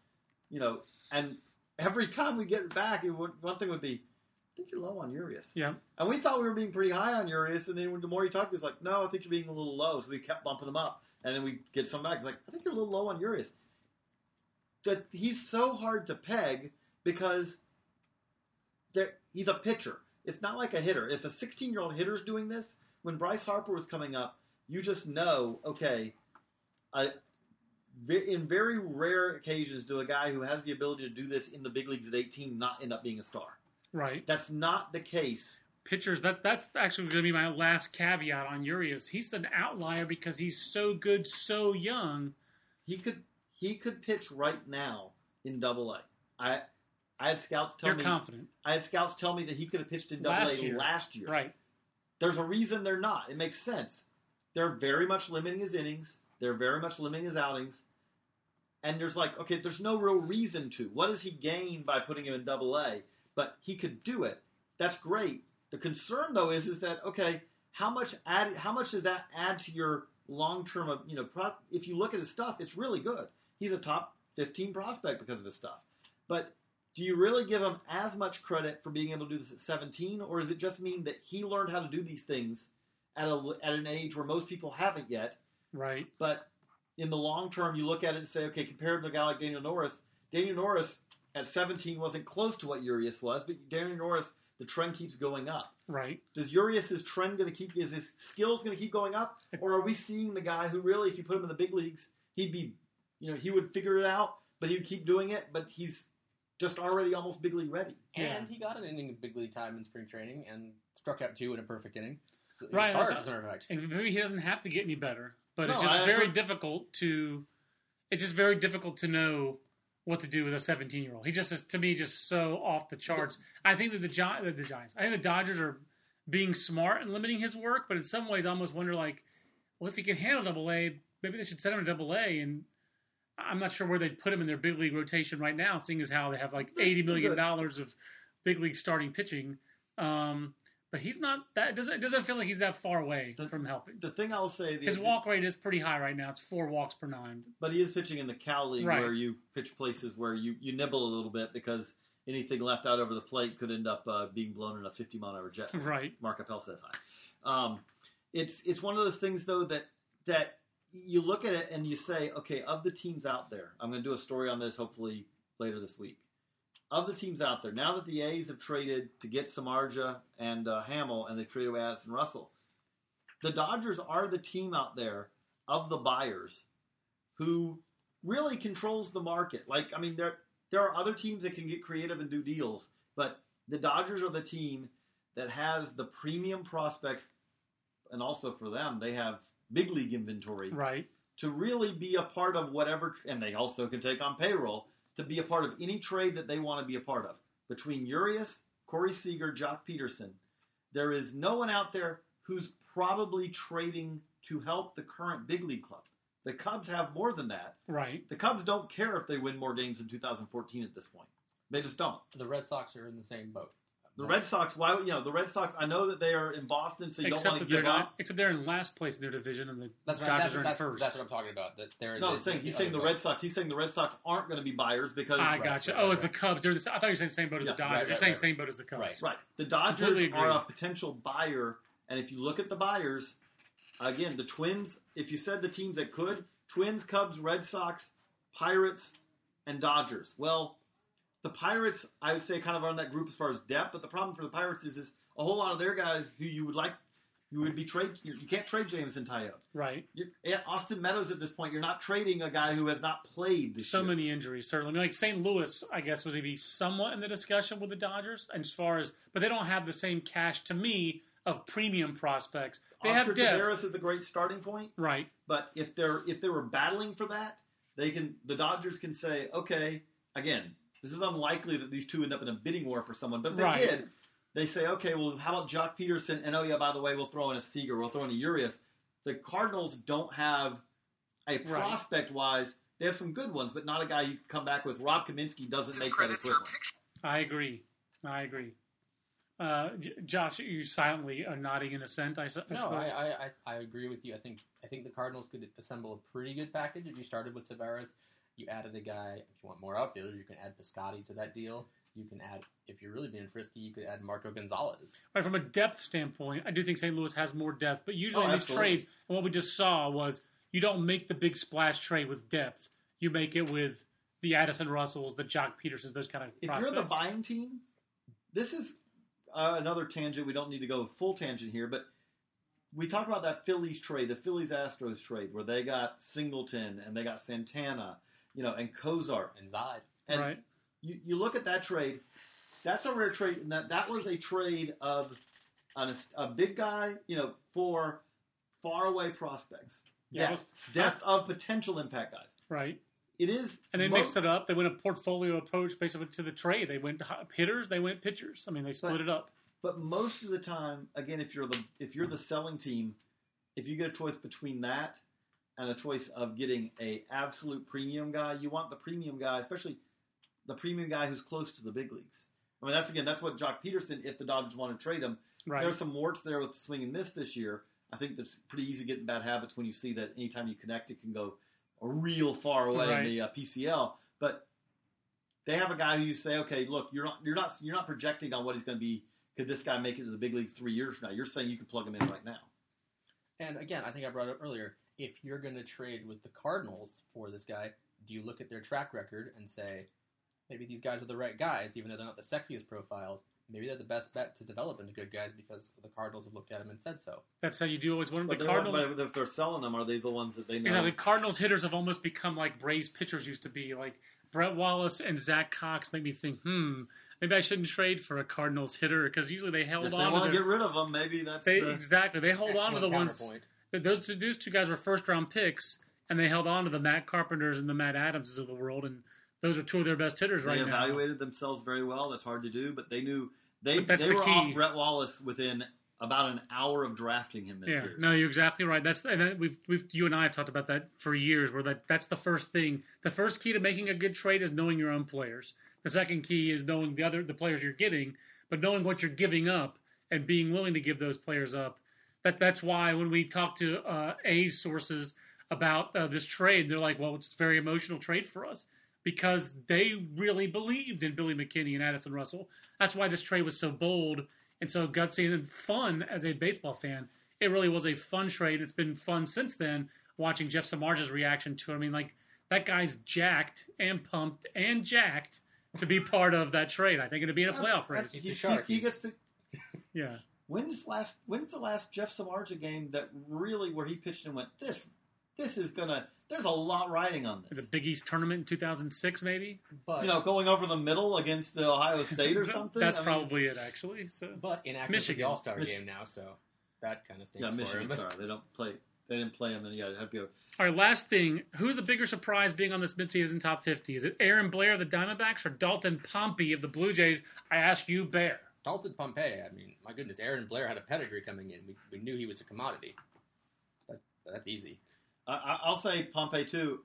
you know, and every time we get back, it would, one thing would be, I think you're low on Urias. Yeah. And we thought we were being pretty high on Urias, and then the more you talk, he was like, no, I think you're being a little low. So we kept bumping them up. And then we get some back. It's like, I think you're a little low on Urias. That he's so hard to peg because there he's a pitcher. It's not like a hitter. If a 16 year old hitter's doing this, when Bryce Harper was coming up, you just know, okay, I, in very rare occasions do a guy who has the ability to do this in the big leagues at 18 not end up being a star. Right. That's not the case Pitchers. That that's actually going to be my last caveat on Urias. He's an outlier because he's so good, so young. He could he could pitch right now in Double A. I I had scouts tell You're me confident, I had scouts tell me that he could have pitched in Double Last A year. last year. right? There's a reason they're not. It makes sense. They're very much limiting his innings. They're very much limiting his outings. And there's like, okay, there's no real reason to. What does he gain by putting him in Double A? But he could do it. That's great. The concern though is is that okay, how much add how much does that add to your long term of uh, you know pro, if you look at his stuff, it's really good. He's a top 15 prospect because of his stuff. But do you really give him as much credit for being able to do this at 17, or does it just mean that he learned how to do these things at a at an age where most people haven't yet? Right. But in the long term, you look at it and say, okay, compared to a guy like Daniel Norris, Daniel Norris at 17 wasn't close to what Urias was, but Daniel Norris, the trend keeps going up. Right. Does Urias' trend going to keep? Is his skills going to keep going up, or are we seeing the guy who really, if you put him in the big leagues, he'd be, you know, he would figure it out, but he'd keep doing it, but he's just already almost big league ready. Yeah. And he got an inning of big league time in spring training and struck out two in a perfect inning. So Right, was hard, that's- as a matter of fact. And maybe he doesn't have to get any better, but it's just I- very difficult to. It's just very difficult to know what to do with a 17 year old. He just is to me just so off the charts. I think that the Gi- that the Giants, I think the Dodgers are being smart and limiting his work, but in some ways, I almost wonder like, well, if he can handle Double A, maybe they should send him to Double A. And I'm not sure where they'd put him in their big league rotation right now, seeing as how they have like 80 million dollars of big league starting pitching. Um, but he's not that. It doesn't it doesn't feel like he's that far away The- from helping. The thing I'll say, the, His walk rate is pretty high right now. It's four walks per nine. but he is pitching in the Cal League Right. where you pitch places where you, you nibble a little bit because anything left out over the plate could end up uh, being blown in a 50 mile an hour jet. [laughs] Right. Mark Appel says hi. Um, it's it's one of those things though that that you look at it and you say, okay, of the teams out there, I'm going to do a story on this hopefully later this week. Of the teams out there, now that the A's have traded to get Samardzija and uh, Hammel, and they traded away Addison Russell, the Dodgers are the team out there of the buyers who really controls the market. Like, I mean, there there are other teams that can get creative and do deals, but the Dodgers are the team that has the premium prospects, and also for them, they have big league inventory Right. to really be a part of whatever, and they also can take on payroll to be a part of any trade that they want to be a part of. Between Urias, Corey Seager, Joc Pederson, there is no one out there who's probably trading to help the current big league club. The Cubs have more than that. Right. The Cubs don't care if they win more games in 2014 at this point. They just don't. The Red Sox are in the same boat. The Red Sox, why you know the Red Sox? I know that they are in Boston, so you except don't want to give not. up. Except they're in last place in their division, and the That's what, Dodgers that's, are in that's, first. that's what I'm talking about. That they're No, the- I'm saying he's saying the other Red. Sox. He's saying the Red Sox aren't going to be buyers because I right, gotcha. right, oh, right, it's the. Cubs. They're the, I thought you were saying the same boat as Yeah, the Dodgers. right, You're right, saying right. same boat as the Cubs. Right. Right. The Dodgers are a potential buyer, and if you look at the buyers, again, the Twins. If you said the teams that could, Twins, Cubs, Red Sox, Pirates, and Dodgers. Well, the Pirates, I would say, kind of are in that group as far as depth. But the problem for the Pirates is, is a whole lot of their guys who you would like, You would be trade. You, you can't trade Jameson Taillon. Right. You, yeah, Austin Meadows at this point, you're not trading a guy who has not played this So year. many injuries, certainly. I mean, like St. Louis, I guess, would be somewhat in the discussion with the Dodgers as far as, but they don't have the same cache to me of premium prospects. They Oscar have depth, Taveras is a great starting point, right? but if they're if they were battling for that, they can. The Dodgers can say, okay, again, this is unlikely that these two end up in a bidding war for someone, but if they Right. did. They say, okay, well, how about Joc Pederson? And oh yeah, by the way, we'll throw in a Seager, we'll throw in a Urias. The Cardinals don't have a Right. prospect wise. They have some good ones, but not a guy you can come back with. Rob Kaminsky doesn't make that credits equivalent. I agree. I agree. Uh, J- Josh, you silently are nodding in assent. I, su- I No, suppose. I, I, I, I agree with you. I think I think the Cardinals could assemble a pretty good package if you started with Taveras. You added a guy. If you want more outfielders, you can add Piscotti to that deal. You can add, if you're really being frisky, you could add Marco Gonzales. Right, from a depth standpoint, I do think St. Louis has more depth, but usually Oh, in these absolutely. trades, and what we just saw was you don't make the big splash trade with depth. You make it with the Addison Russells, the Joc Pedersons, those kind of if prospects. you're the buying team, this is uh, another tangent. We don't need to go full tangent here, but we talk about that Phillies trade, the Phillies Astros trade, where they got Singleton and they got Santana, you know, and Cosart. And Zod. And right, you, you look at that trade. That's a rare trade, and that that was a trade of an, a big guy, you know, for far away prospects. Yeah, it Depth, was- depth of potential impact guys. right. It is, And they mo- mixed it up. They went a portfolio approach basically to the trade. They went hitters, they went pitchers. I mean, they split But- it up. But most of the time, again, if you're the if you're the selling team, if you get a choice between that and the choice of getting a absolute premium guy, you want the premium guy, especially the premium guy who's close to the big leagues. I mean, that's again, that's what Joc Pederson. If the Dodgers want to trade him, Right. there's some warts there with swing and miss this year. I think that's pretty easy to get in bad habits when you see that anytime you connect, it can go a real far away Right. in the uh, PCL. But they have a guy who you say, okay, look, you're not you're not you're not projecting on what he's going to be. Could this guy make it to the big leagues three years from now? You're saying you can plug him in right now. And again, I think I brought it up earlier. If you're going to trade with the Cardinals for this guy, do you look at their track record and say, maybe these guys are the right guys, even though they're not the sexiest profiles? Maybe they're the best bet to develop into good guys because the Cardinals have looked at them and said so. That's how you do always wonder. But, The they're- Cardinals, but if they're selling them, are they the ones that they know? exactly. The Cardinals hitters have almost become like Braves pitchers used to be. Like Brett Wallace and Zach Cox make me think, hmm, maybe I shouldn't trade for a Cardinals hitter because usually they held If they on want to to their, get rid of them, maybe that's they the, exactly they hold on to the ones counterpoint. Those two, those two guys were first round picks and they held on to the Matt Carpenters and the Matt Adamses of the world and those are two of their best hitters they right now. They evaluated themselves very well. That's hard to do, but they knew they they the were key. off Brett Wallace within about an hour of drafting him. Yeah, appears. no, you're exactly right. That's and that we've we've you and I have talked about that for years. Where that that's the first thing. The first key to making a good trade is knowing your own players. The second key is knowing the other the players you're getting, but knowing what you're giving up and being willing to give those players up. That that's why when we talk to uh, A's sources about uh, this trade, they're like, "Well, it's a very emotional trade for us." Because they really believed in Billy McKinney and Addison Russell. That's why this trade was so bold and so gutsy and fun as a baseball fan it really was a fun trade. It's been fun since then watching Jeff Samardzija's reaction to it. I mean, like that guy's jacked and pumped and jacked to be part of that trade. I think it'd be in a playoff race. He's He, the he- he gets to. Yeah, When's last? When's the last Jeff Samardzija game that really where he pitched and went this? This is gonna. There's a lot riding on this. the. Big East tournament in 2006, maybe. But You know, going over the middle against uh, Ohio [laughs] State or something. That's I mean, probably it, actually. So but in for Michigan. the All Star Mich- game now, so that kind of stinks yeah, for Michigan. him. [laughs] Sorry, they don't play. They didn't play him. Then you got to have to go. All right, last thing. Who's the bigger surprise being on this midseason top 50? Is it Aaron Blair of the Diamondbacks or Dalton Pompey of the Blue Jays? I ask you, Bear. Dalton Pompey. I mean, my goodness, Aaron Blair had a pedigree coming in. We, we knew he was a commodity. That, that's easy. I- I'll say Pompey too.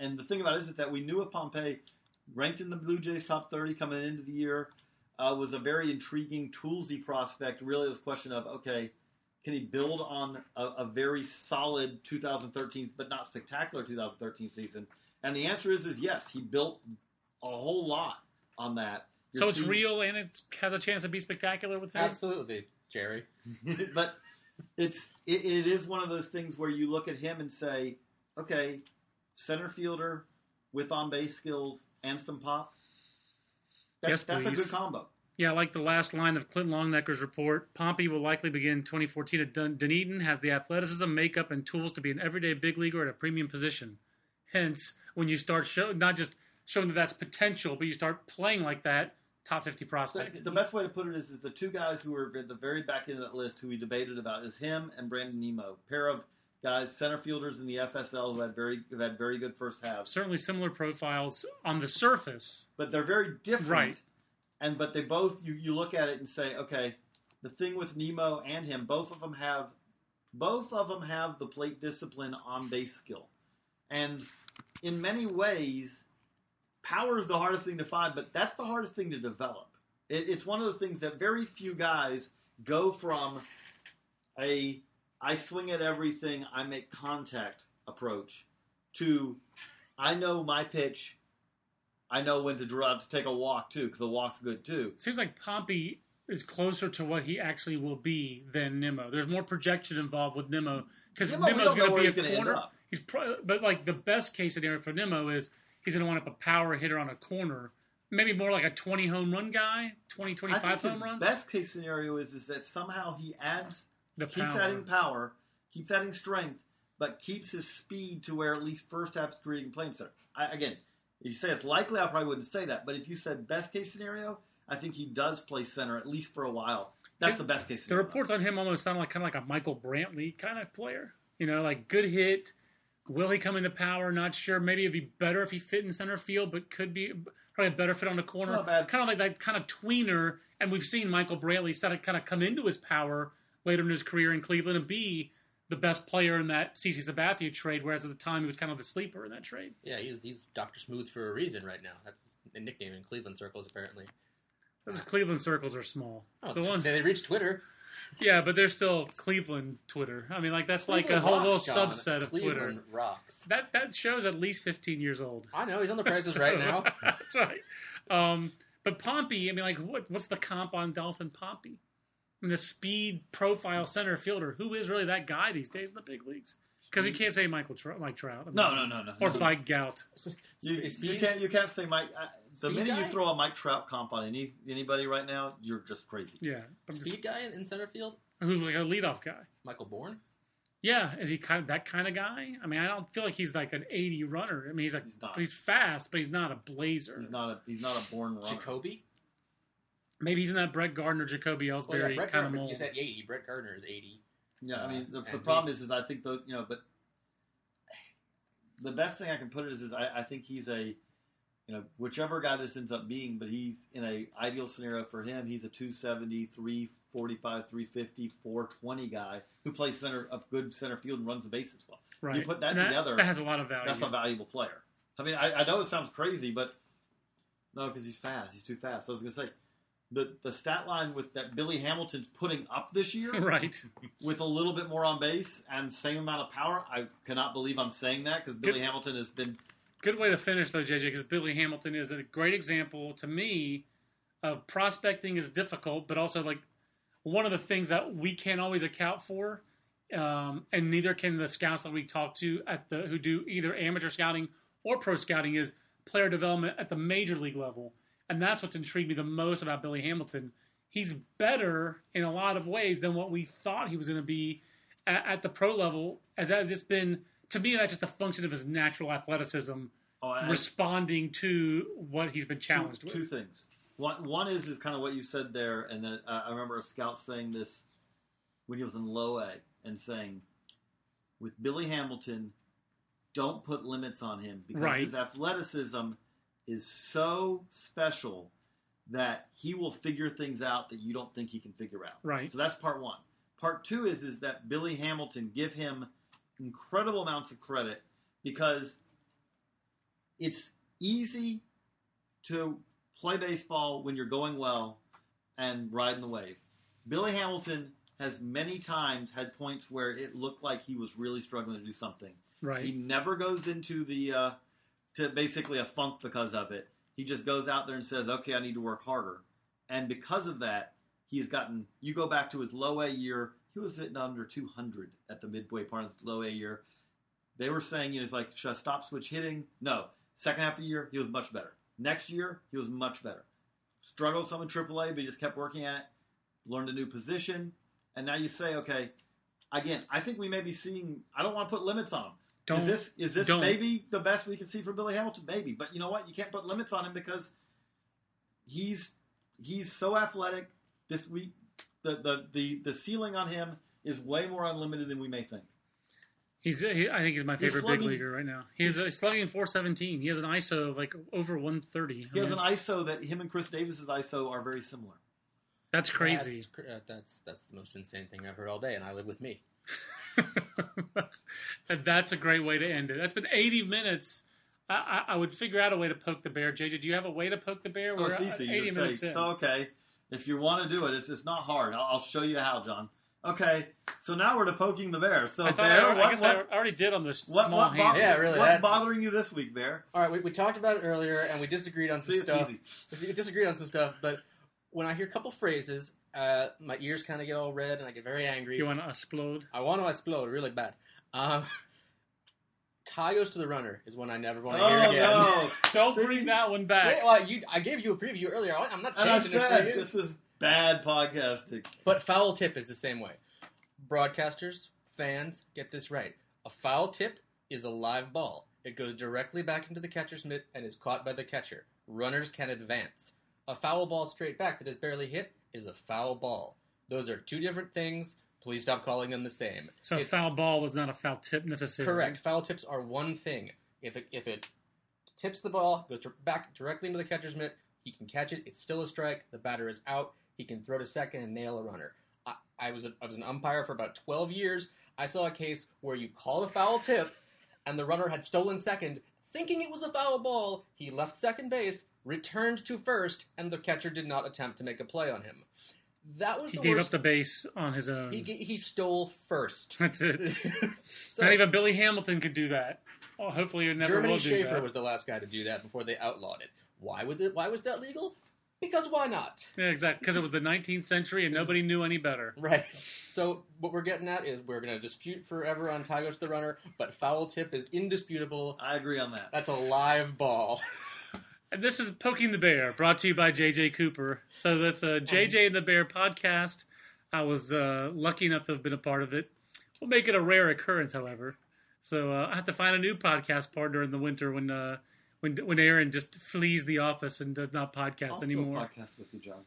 And the thing about it is, is that we knew of Pompey, ranked in the Blue Jays top 30 coming into the year, uh, was a very intriguing, toolsy prospect. Really, it was a question of okay, can he build on a, a very solid 2013, but not spectacular 2013 season? And the answer is, is yes. He built a whole lot on that. You're so it's seeing- real and it has a chance to be spectacular with him? Absolutely, Jerry. [laughs] but it's it, it is one of those things where you look at him and say, okay, center fielder with on base skills and some pop. That, Yes, that's a please. good combo. Yeah, like the last line of Clint Longenecker's report, Pompey will likely begin 2014 at Dun- Dunedin, has the athleticism, makeup, and tools to be an everyday big leaguer at a premium position. Hence, when you start show not just showing that that's potential, but you start playing like that, top 50 prospect. The, the best way to put it is, is the two guys who are at the very back end of that list who we debated about is him and Brandon Nimmo, pair of guys center fielders in the FSL who had very who had very good first halves, Certainly similar profiles on the surface. but they're very different. Right. And but they both you you look at it and say, okay, the thing with Nemo and him, both of them have both of them have the plate discipline on base skill, and in many ways, power is the hardest thing to find, but that's the hardest thing to develop. It, it's one of those things that very few guys go from a I swing at everything, I make contact approach to I know my pitch. I know when to draw to take a walk too, because the walk's good too. Seems like Pompey is closer to what he actually will be than Nimmo. There's more projection involved with Nimmo because Nimmo, Nimmo's going to be a corner. He's pro- but like the best case scenario for Nimmo is he's going to wind up a power hitter on a corner, maybe more like a 20 home run guy, 20 I 25 think home runs. best case scenario is is that somehow he adds, the keeps power. adding power, keeps adding strength, but keeps his speed to where at least first half is creating playing center. I, again, if you say it's likely, I probably wouldn't say that. But if you said best case scenario, I think he does play center at least for a while. That's His- the best case The reports on him almost sound like kind of like a Michael Brantley kind of player. You know, like good hit. Will he come into power? Not sure. Maybe it'd be better if he fit in center field, but could be probably a better fit on the corner. not bad. Kind of like that kind of tweener. And we've seen Michael Brantley sort of kind of come into his power later in his career in Cleveland and be the best player in that CC Sabathia trade, whereas at the time he was kind of the sleeper in that trade. Yeah, he's he's Doctor Smooth for a reason right now. That's a nickname in Cleveland circles apparently. Those Cleveland circles are small. Oh, the ones, they, they reached Twitter. Yeah, but they're still Cleveland Twitter. I mean, like that's like a whole little rocks, John. subset of Cleveland Twitter. rocks. That that show's at least 15 years old. I know he's on the prices right now. [laughs] That's right. Um, but Pompey, I mean, like, what, what's the comp on Dalton Pompey? I mean, the speed profile center fielder. Who is really that guy these days in the big leagues? Because you can't say Michael Trout, Mike Trout. I mean, no, no, no, no. Or no. Mike Gout. You, you can't you can't say Mike. Uh, the Speed minute you throw a Mike Trout comp on any anybody right now, you're just crazy. Yeah. I'm just- speed guy in, in center field. who's like a leadoff guy. Michael Bourne. Yeah. Is he kind of that kind of guy? I mean, I don't feel like he's like an 80 runner. I mean, he's like, He's not. he's fast, but he's not a blazer. He's not a he's not a born runner. Jacoby. Maybe he's in that Brett Gardner, Jacoby Well, Ellsbury yeah, Brett kind of Gardner. mold. You said eighty. Brett Gardner is eighty. Yeah, I mean the, uh, the And problem he's- is, is I think the you know, but the best thing I can put it is, is I, I think he's a, you know, whichever guy this ends up being, but he's in a ideal scenario for him. He's a 270, 345, 350, 420 guy who plays center a good center field and runs the bases well. right. you put that And together, That has a lot of value. That's a valuable player. I mean, I, I know it sounds crazy, but no, because he's fast. He's too fast. So I was gonna say. The, the stat line with that Billy Hamilton's putting up this year, [laughs] right. with a little bit more on base and same amount of power. I cannot believe I'm saying that because Billy Hamilton has been Good way to finish though, JJ, because Billy Hamilton is a great example to me of prospecting is difficult, but also like one of the things that we can't always account for, um, and neither can the scouts that we talk to at the who do either amateur scouting or pro scouting is player development at the major league level, and that's what's intrigued me the most about Billy Hamilton. He's better in a lot of ways than what we thought he was going to be at, at the pro level. As that has just been to me, that's just a function of his natural athleticism oh, responding to what he's been challenged two, with. two things. One, one is is kind of what you said there, and then uh, I remember a scout saying this when he was in low A and saying, with Billy Hamilton, don't put limits on him because Right. his athleticism is so special that he will figure things out that you don't think he can figure out. Right. So that's part one. Part two is is that Billy Hamilton give him incredible amounts of credit because it's easy to play baseball when you're going well and riding the wave. Billy Hamilton has many times had points where it looked like he was really struggling to do something. Right. He never goes into the uh, to basically a funk because of it. He just goes out there and says, "Okay, I need to work harder," and because of that, he's gotten. You go back to his low A year; he was hitting under 200 at the midway part of the low A year. They were saying, you know, it's like, should I stop switch hitting? No. Second half of the year, he was much better. Next year, he was much better. struggled some in AAA, but he just kept working at it, learned a new position, and now you say, okay, again, I think we may be seeing. I don't want to put limits on him. Don't is this is this don't. maybe the best we can see from Billy Hamilton? Maybe, but you know what? You can't put limits on him because he's he's so athletic. This week, the the the the ceiling on him is way more unlimited than we may think. He's, he, I think he's my He's favorite slugging- big leaguer right now. He's, he's- he's slugging 417. He has an ISO of like over 130. He I has mean, an ISO that him and Chris Davis's ISO are very similar. That's crazy. That's, uh, that's that's the most insane thing I've heard all day, and I live with me. [laughs] and that's a great way to end it. That's been 80 minutes. I, I, I would figure out a way to poke the bear. JJ, do you have a way to poke the bear? Oh, We're it's easy. 80 minutes say, in. so okay, if you want to do it, it's, it's not hard. I'll, I'll show you how, John. Okay, so now we're to poking the bear. So I, bear, I, I what, guess what, I already did on the what, small what hand. bothers, Yeah, really, What's that- bothering you this week, bear? All right, we, we talked about it earlier, and we disagreed on some See, it's stuff. easy. We disagreed on some stuff, but when I hear a couple phrases, uh, my ears kind of get all red, and I get very angry. You want to explode? I want to explode really bad. Um, [laughs] tie goes to the runner is one I never want to Oh hear again. no! [laughs] Don't bring that one Wait, back. well, uh, you, I gave you a preview earlier. I- I'm not And I changing it for you. this is bad podcasting. But foul tip is the same way. Broadcasters, fans, get this right. A foul tip is a live ball. It goes directly back into the catcher's mitt and is caught by the catcher. Runners can advance. A foul ball straight back that is barely hit is a foul ball. Those are two different things. Please stop calling them the same. So a foul ball was not a foul tip necessarily. Correct. Foul tips are one thing. If it if it tips the ball, goes back directly into the catcher's mitt, he can catch it. It's still a strike. The batter is out. He can throw to second and nail a runner. I, I was a, I was an umpire for about twelve years. I saw a case where you called a foul tip, and the runner had stolen second, thinking it was a foul ball. He left second base, returned to first, and the catcher did not attempt to make a play on him. That was He the gave worst. up the base on his own. he, he stole first. [laughs] That's it. [laughs] so, Not even Billy Hamilton could do that. Well, hopefully, it never Germany will do Schaefer that. was the last guy to do that before they outlawed it. Why would it? Why was that legal? Because why not? Yeah, exactly. Because it was the 19th century and nobody knew any better. [laughs] Right. So what we're getting at is we're going to dispute forever on tie goes to the runner, but foul tip is indisputable. I agree on that. That's a live ball. And this is Poking the Bear, brought to you by JJ Cooper. So that's a JJ and the Bear podcast. I was uh, lucky enough to have been a part of it. We'll make it a rare occurrence, however. So uh, I have to find a new podcast partner in the winter when uh, when when Aaron just flees the office and does not podcast I'll anymore. podcast with you, John.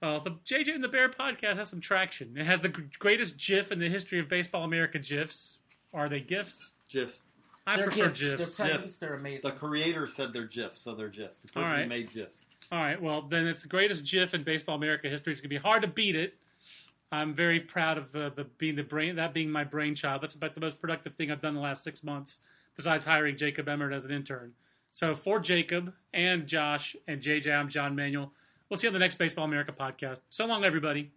Uh, the JJ and the Bear podcast has some traction. It has the g- greatest GIF in the history of Baseball America GIFs. Are they GIFs? Just I They're prefer gifts. They're GIFs. presents. Gifs. They're amazing. the creator said they're GIFs, so they're GIFs. The person All right. who made GIFs. All right, well then it's the greatest GIF in Baseball America history. It's gonna be hard to beat it. I'm very proud of the, the being the brain that being my brainchild. That's about the most productive thing I've done the last six months, besides hiring Jacob Emmert as an intern. So for Jacob and Josh and JJ, I'm John Manuel. We'll see you on the next Baseball America podcast. So long, everybody.